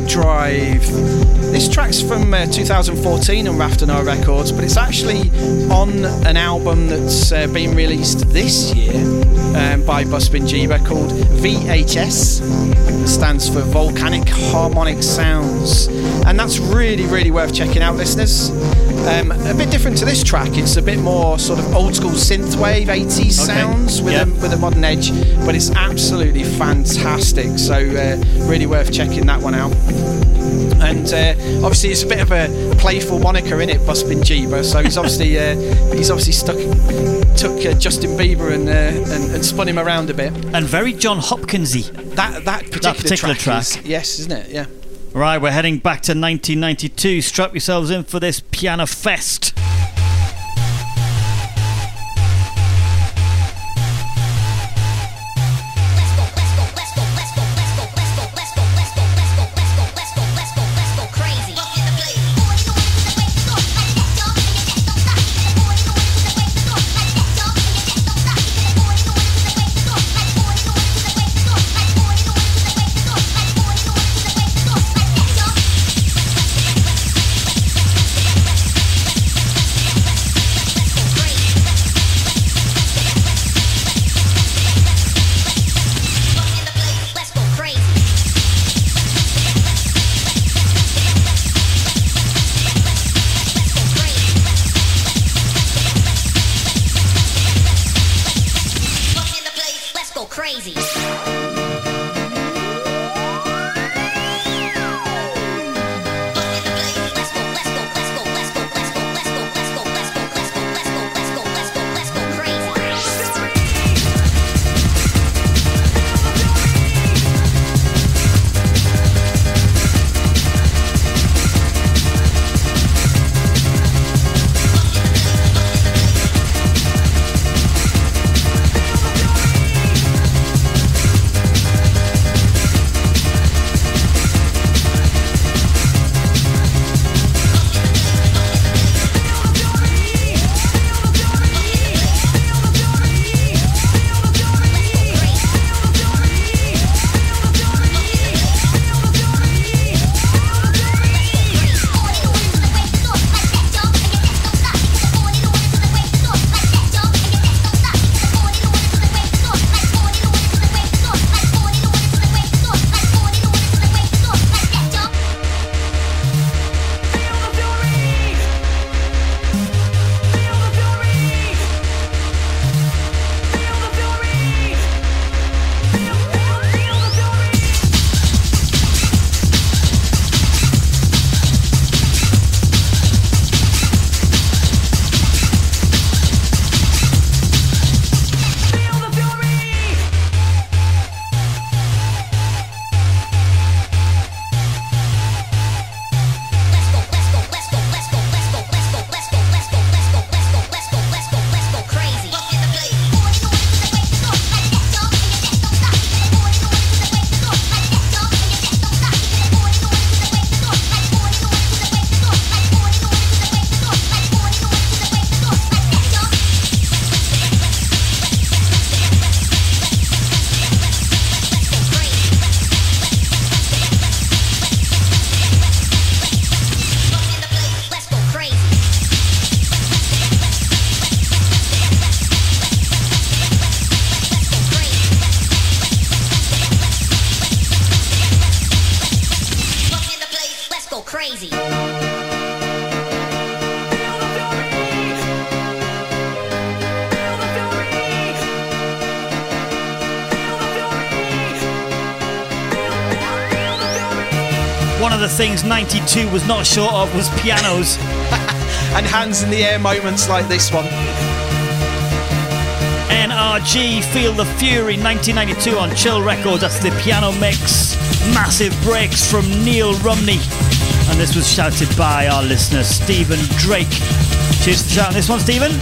Night Drive. This track's from uh, 2014 on Raftanar Records, but it's actually on an album that's uh, been released this year um, by Buspin Jieber called VHS. It stands for Volcanic Harmonic Sounds. And that's really, really worth checking out, listeners. Um, a bit different to this track. It's a bit more sort of old school synthwave 80s sounds with, yeah. a, with a modern edge, but it's absolutely fantastic. So, uh, really worth checking that one out. And uh, obviously, it's a bit of a playful moniker in it, Buspin Jieber. So he's obviously uh, *laughs* he's obviously stuck took uh, Justin Bieber and, uh, and and spun him around a bit. And very Jon Hopkinsy. That that particular, particular track, is- track. yes, isn't it? Yeah. Right, we're heading back to 1992. Strap yourselves in for this Piano Fest. One of the things 92 was not short of was pianos. *laughs* And hands in the air moments like this one. NRG Feel the Fury 1992 on Chill Records. That's the piano mix. Massive breaks from Neil Rumney. And this was shouted by our listener, Stephen Drake. Cheers for shouting this one, Stephen.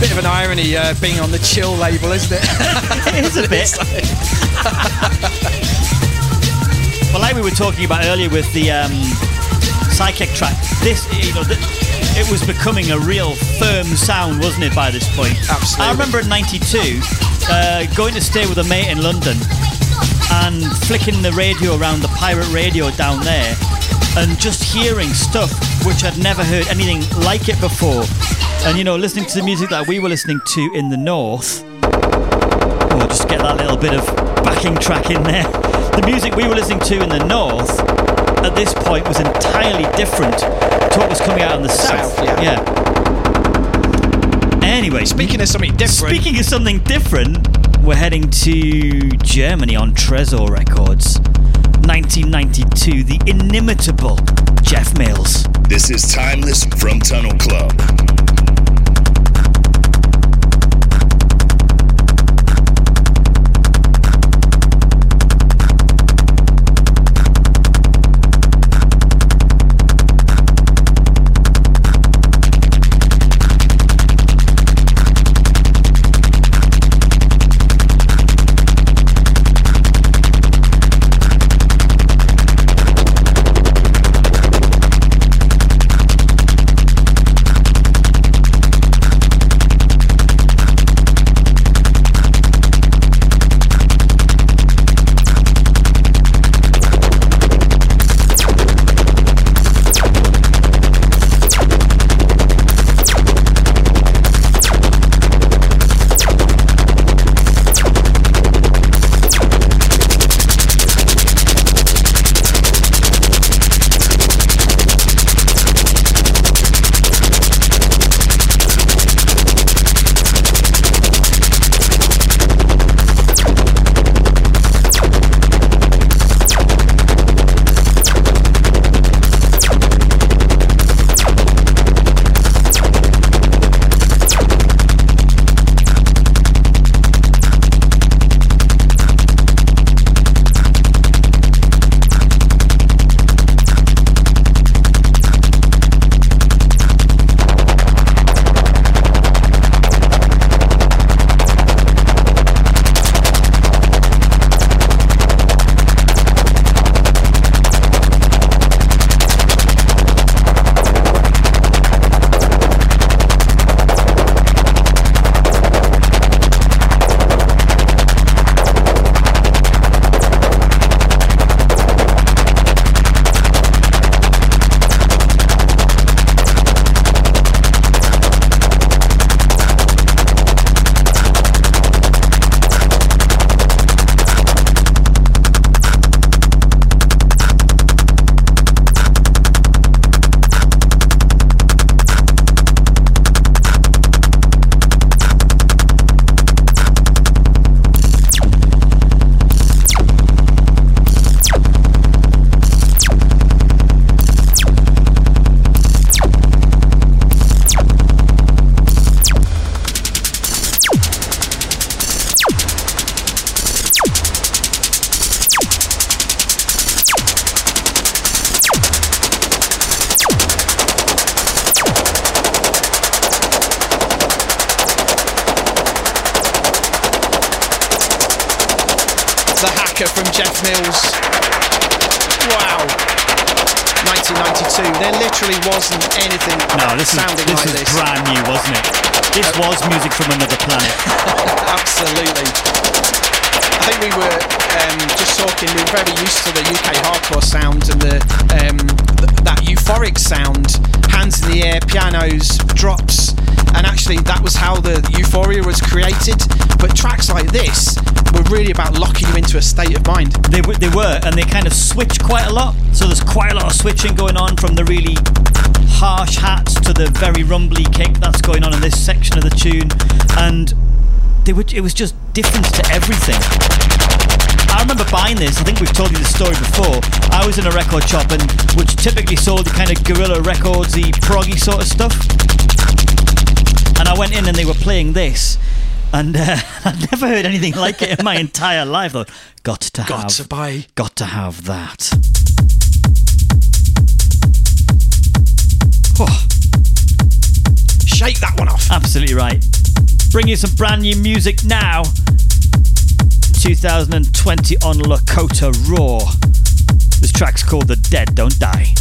Bit of an irony uh, being on the chill label, isn't it? *laughs* It is a *laughs* bit. Well, like we were talking about earlier with the um, Sy Kick track, this, you know, th- it was becoming a real firm sound, wasn't it, by this point? Absolutely. I remember in 92 uh, going to stay with a mate in London, and flicking the radio around the pirate radio down there and just hearing stuff which I'd never heard anything like it before. And you know, listening to the music that we were listening to in the north. Oh, just get that little bit of backing track in there. The music we were listening to in the north at this point was entirely different to what was coming out in the south. South, yeah. Anyway, Speaking of something different, Speaking of something different, we're heading to Germany on Tresor Records. 1992, the inimitable Jeff Mills. This is Timeless from Tunnel Club. 1992. There literally wasn't anything No, this is sounding this like is this. brand new, wasn't it? This was music from another planet. *laughs* Absolutely. I think we were um, just talking. We were very used to the UK hardcore sound and the um, th- that euphoric sound, hands in the air, pianos, drops, and actually that was how the euphoria was created. But tracks like this were really about locking you into a state of mind. They, w- they were, and they kind of switch quite a lot. So there's quite a lot of switching going on from the really harsh hats to the very rumbly kick that's going on in this section of the tune, and they were, it was just different to everything. I remember buying this. I think we've told you the story before. I was in a record shop, and which typically sold the kind of Guerilla records, the proggy sort of stuff. And I went in, and they were playing this, and uh, *laughs* I'd never heard anything like it in my entire life. Though, got to Got have, to buy. got to have that. Oh. Shake that one off. Absolutely right. Bring you some brand new music now. 2020 on Lakota Raw. This track's called The Dead Don't Die.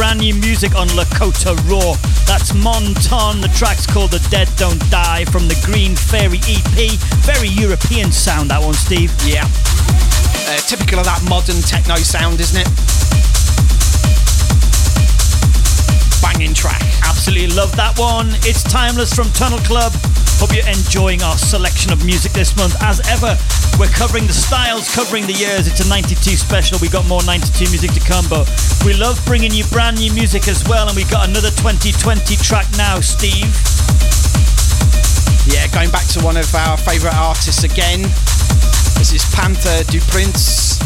Brand new music on Lakota Raw. That's Monton. The track's called The Dead Don't Die from the Green Fairy EP. Very European sound, that one, Steve. Yeah. Uh, typical of that modern techno sound, isn't it? Banging track. Absolutely love that one. It's Timeless from Tunnel Club. Hope you're enjoying our selection of music this month. As ever, we're covering the styles, covering the years. It's a 92 special. We got more 92 music to come, but we love bringing you brand new music as well. And we got another 2020 track now, Steve. Yeah, going back to one of our favourite artists again. This is Pantha du Prince.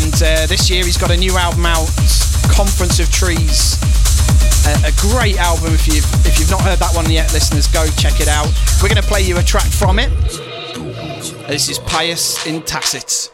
And uh, this year he's got a new album out, Conference of Trees. Uh, a great album. If you've if you've not heard that one yet, listeners, go check it out. We're going to play you a track from it. This is Pius in Tacet.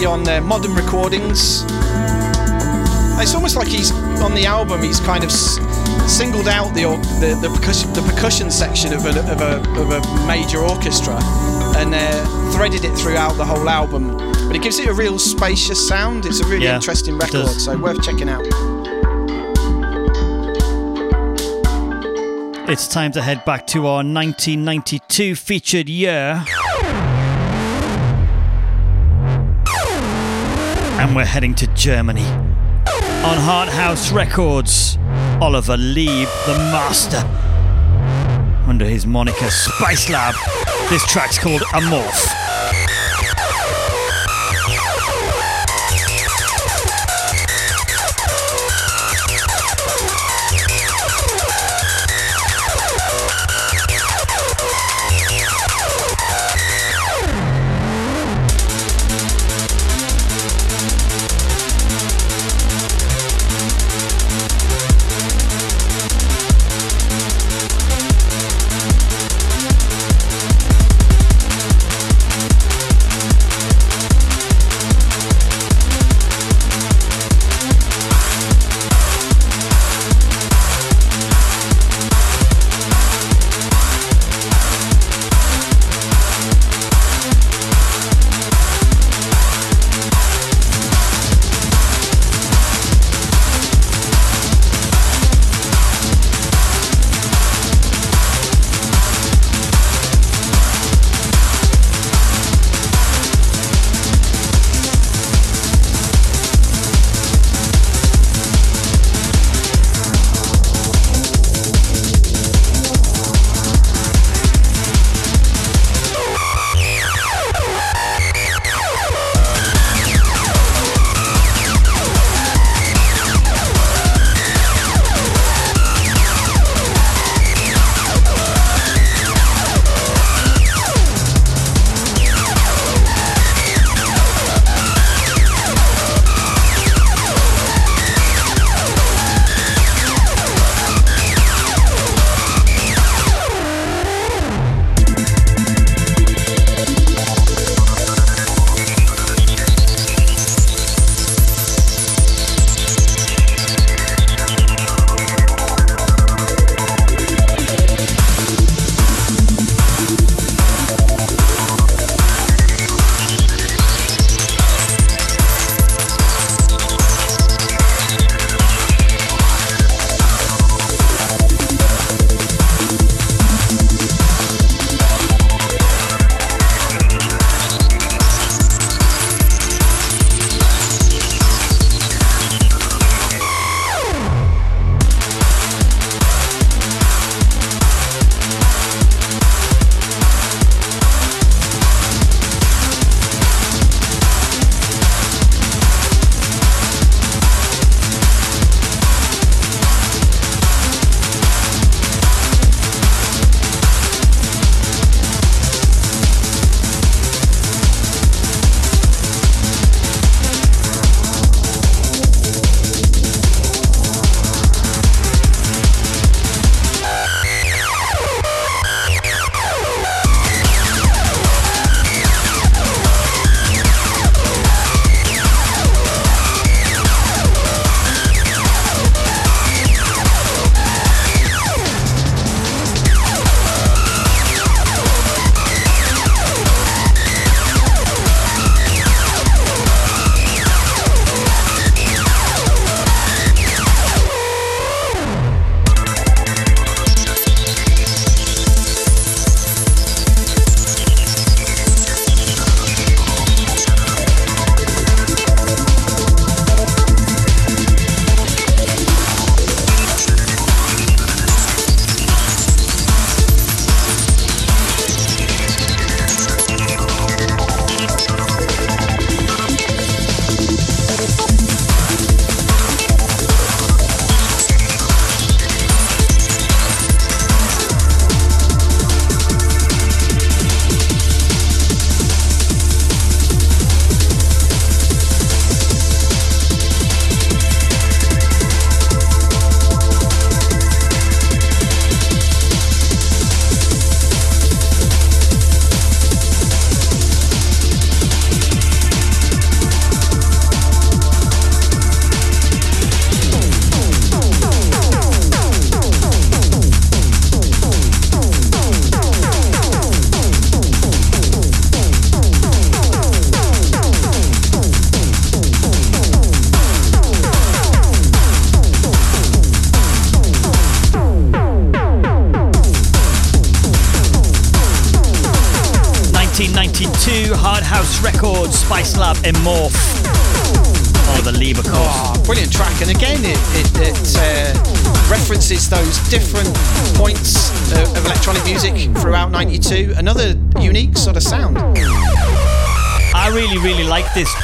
2020 on uh, Modern Recordings. It's almost like he's on the album. He's kind of s- singled out the, or- the the percussion the percussion section of a of a, of a major orchestra and uh, threaded it throughout the whole album. But it gives it a real spacious sound. It's a really Yeah, interesting record, so worth checking out. It's time to head back to our 1992 featured year. And we're heading to Germany. On Harthouse Records, Oliver Lieb, the master. Under his moniker Spicelab, this track's called Amorph.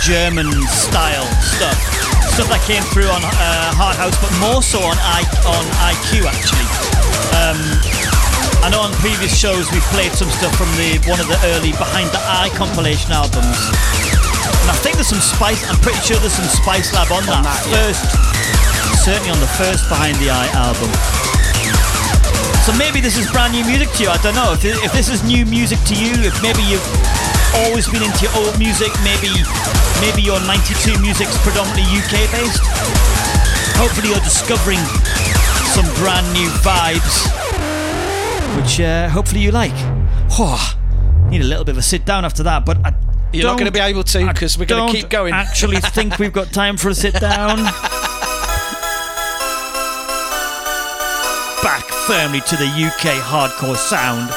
German style stuff. Stuff that came through on uh, Harthouse, but more so on I, on Eye Q actually. Um, I know on previous shows we've played some stuff from the one of the early Behind the Eye compilation albums. And I think there's some Spice, I'm pretty sure there's some Spicelab on that, that, yeah. first, certainly on the first Behind the Eye album. So maybe this is brand new music to you. I don't know. If, if this is new music to you, if maybe you've always been into your old music, maybe maybe your 92 music's predominantly UK based. Hopefully you're discovering some brand new vibes, which uh, hopefully you like. Oh, need a little bit of a sit down after that, but I You're not going to be able to because we're going to keep going. Actually, *laughs* think we've got time for a sit down. Back firmly to the UK hardcore sound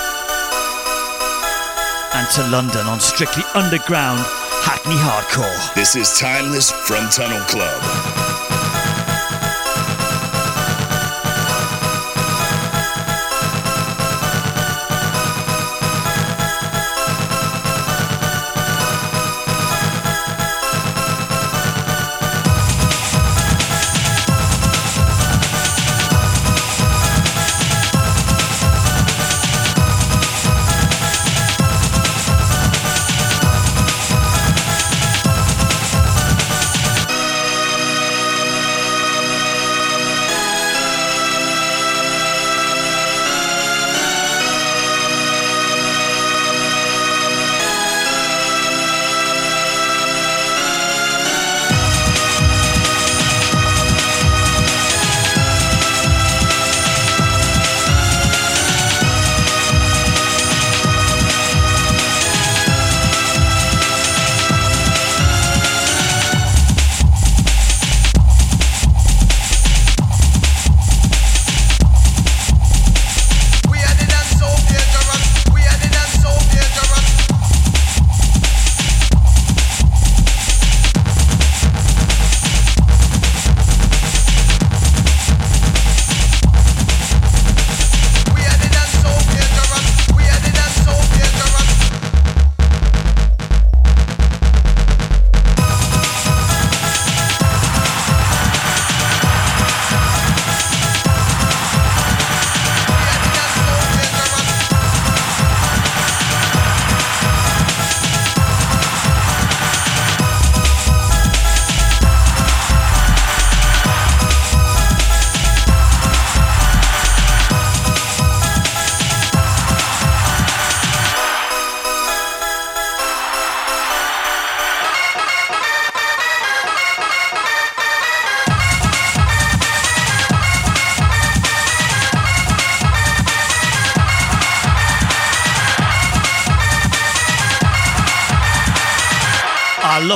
and to London on strictly underground Hackney hardcore. This is Timeless from Tunnel Club.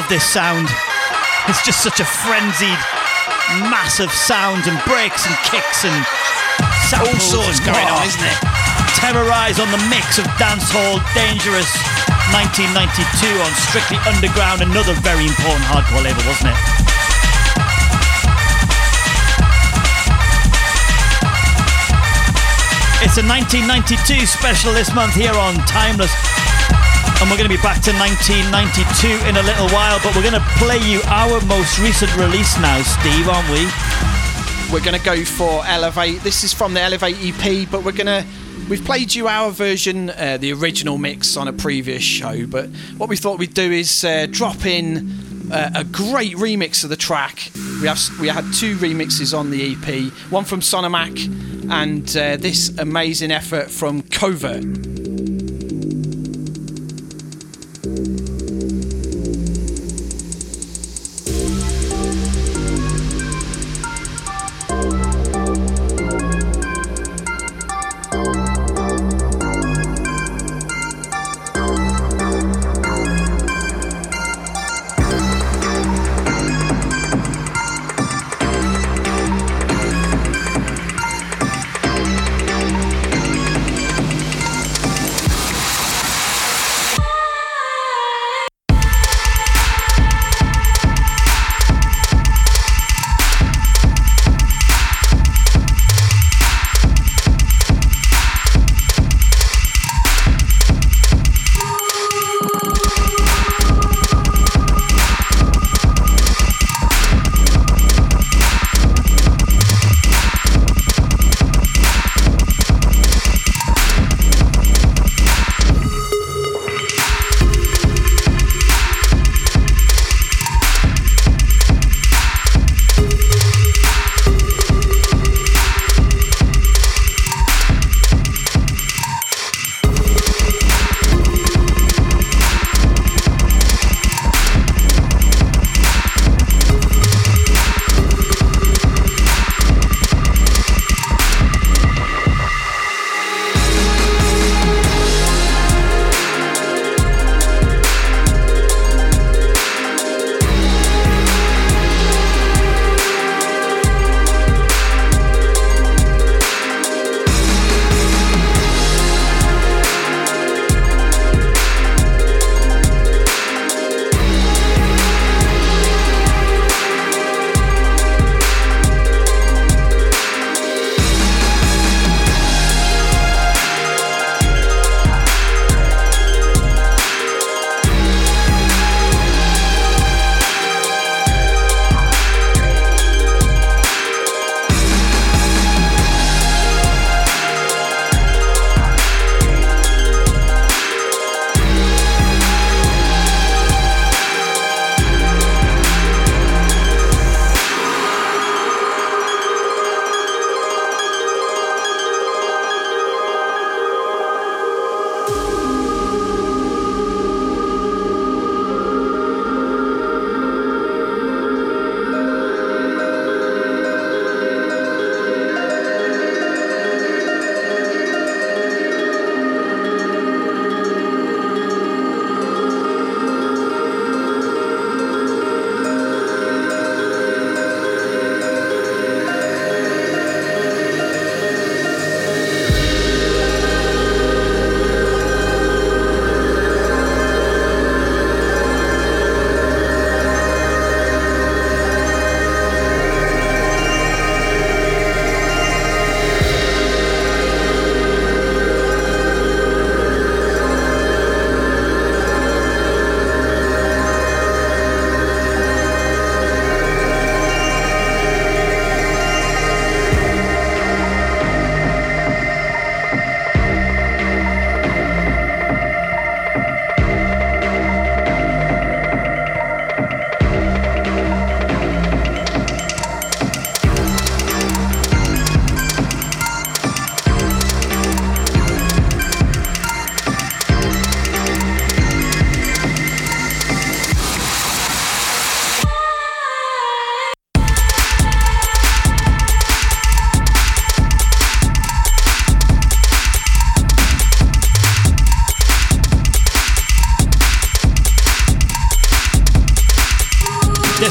This sound. It's just such a frenzied, massive sound and breaks and kicks and All sorts going on, isn't it? Terrorize on the mix of dancehall, dangerous. 1992 on Strictly Underground, another very important hardcore label, wasn't it? It's a 1992 special this month here on Timeless. And we're going to be back to 1992 in a little while, but we're going to play you our most recent release now, Steve, aren't we? We're going to go for Elevate. This is from the Elevate EP, but we're going to. We've played you our version, uh, the original mix, on a previous show. But what we thought we'd do is uh, drop in uh, a great remix of the track. We have we had two remixes on the EP, one from Sonomac, and uh, this amazing effort from Covert.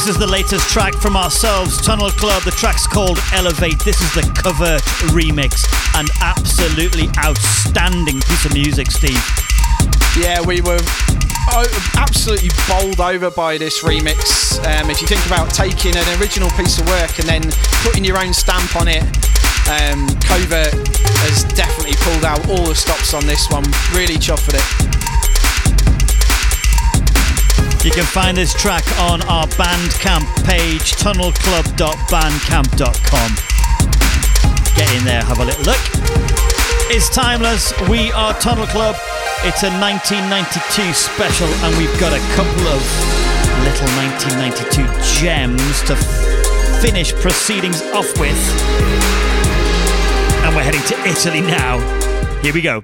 This is the latest track from ourselves, Tunnel Club. The track's called Elevate. This is the Covert remix. An absolutely outstanding piece of music, Steve. Yeah, we were oh, absolutely bowled over by this remix. Um, if you think about taking an original piece of work and then putting your own stamp on it, um, Covert has definitely pulled out all the stops on this one. Really chuffed with it. You can find this track on our Bandcamp page, tunnelclub.bandcamp.com. Get in there, have a little look. It's timeless. We are Tunnel Club. It's a 1992 special, and we've got a couple of little 1992 gems to finish proceedings off with. And we're heading to Italy now. Here we go.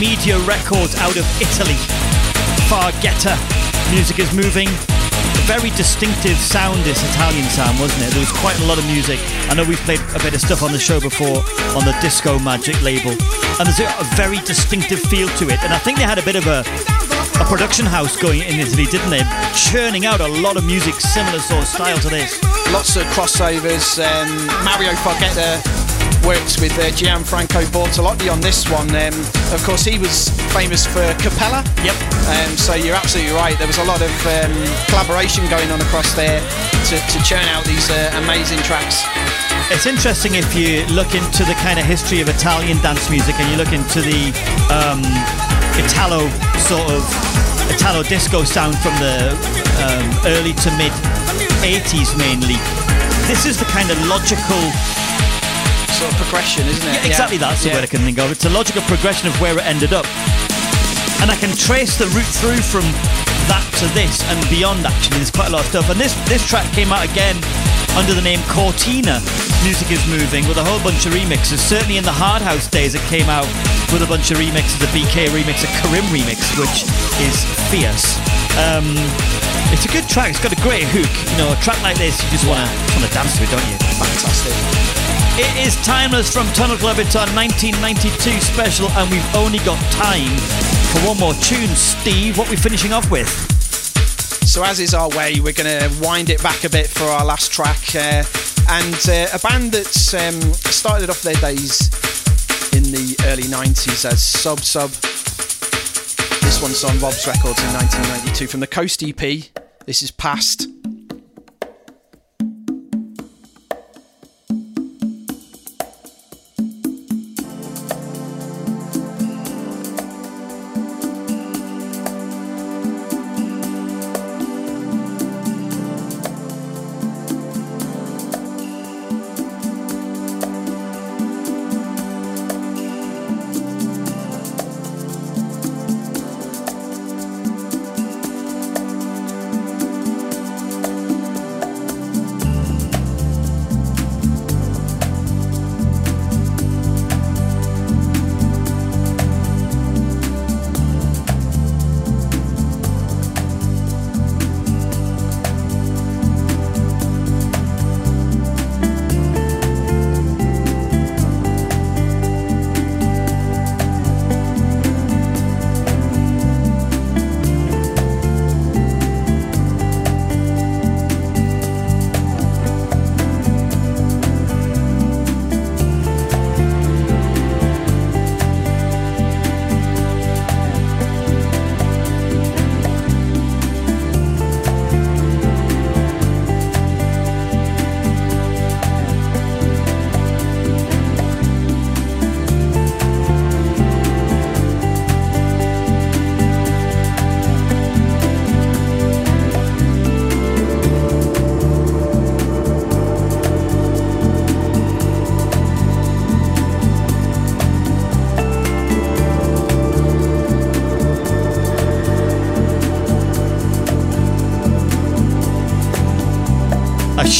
Media Records out of Italy. Fargetta. Music is moving. A very distinctive sound, this Italian sound, wasn't it? There was quite a lot of music. I know we've played a bit of stuff on the show before on the Disco Magic label. And there's a very distinctive feel to it. And I think they had a bit of a, a production house going in Italy, didn't they? Churning out a lot of music similar sort of style to this. Lots of crossovers. Um, Mario Fargetta worked with uh, Gianfranco Bortolotti on this one. Um, of course, he was famous for Cappella. Yep. Um, so you're absolutely right. There was a lot of um, collaboration going on across there to, to churn out these uh, amazing tracks. It's interesting if you look into the kind of history of Italian dance music and you look into the um, Italo sort of Italo disco sound from the um, early to mid 80s mainly. This is the kind of logical sort of progression, isn't it? Yeah, exactly yeah. that's the yeah. word I can think of. It's a logical progression of where it ended up. And I can trace the route through from that to this and beyond actually. There's quite a lot of stuff. And this this track came out again under the name Cortina. Music is moving with a whole bunch of remixes. Certainly in the hard house days it came out with a bunch of remixes, a BK remix, a Karim remix, which is fierce. Um, it's a good track. It's got a great hook. You know, a track like this, you just want to dance to it, don't you? Fantastic. It is Timeless from Tunnel Club. It's our 1992 special, and we've only got time for one more tune. Steve, what are we finishing off with? So, as is our way, we're going to wind it back a bit for our last track. Uh, and uh, a band that's um, started off their days in the early 90s as Sub Sub. This one's on Rob's Records in 1992 from the Coast EP. This is Past.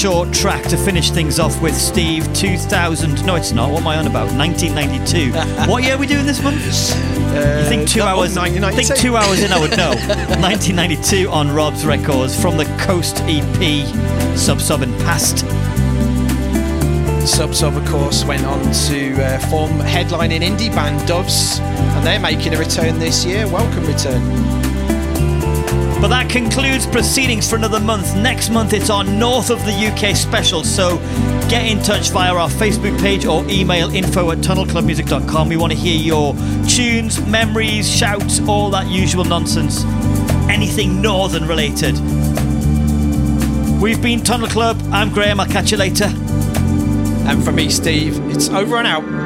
Short track to finish things off with, Steve. 2000. No, it's not. What am I on about? 1992. *laughs* what year are we doing this one? I think two hours. I think two hours in, I would know. *laughs* 1992 on Rob's Records from the Coast EP, Sub Sub and Past. Sub Sub, of course, went on to uh, form headlining indie band Doves, and they're making a return this year. Welcome return. But that concludes proceedings for another month. Next month it's our North of the UK special, so get in touch via our Facebook page or email info at tunnelclubmusic.com. We want to hear your tunes, memories, shouts, all that usual nonsense. Anything northern related. We've been Tunnel Club. I'm Graeme. I'll catch you later. And for me, Steve, it's over and out.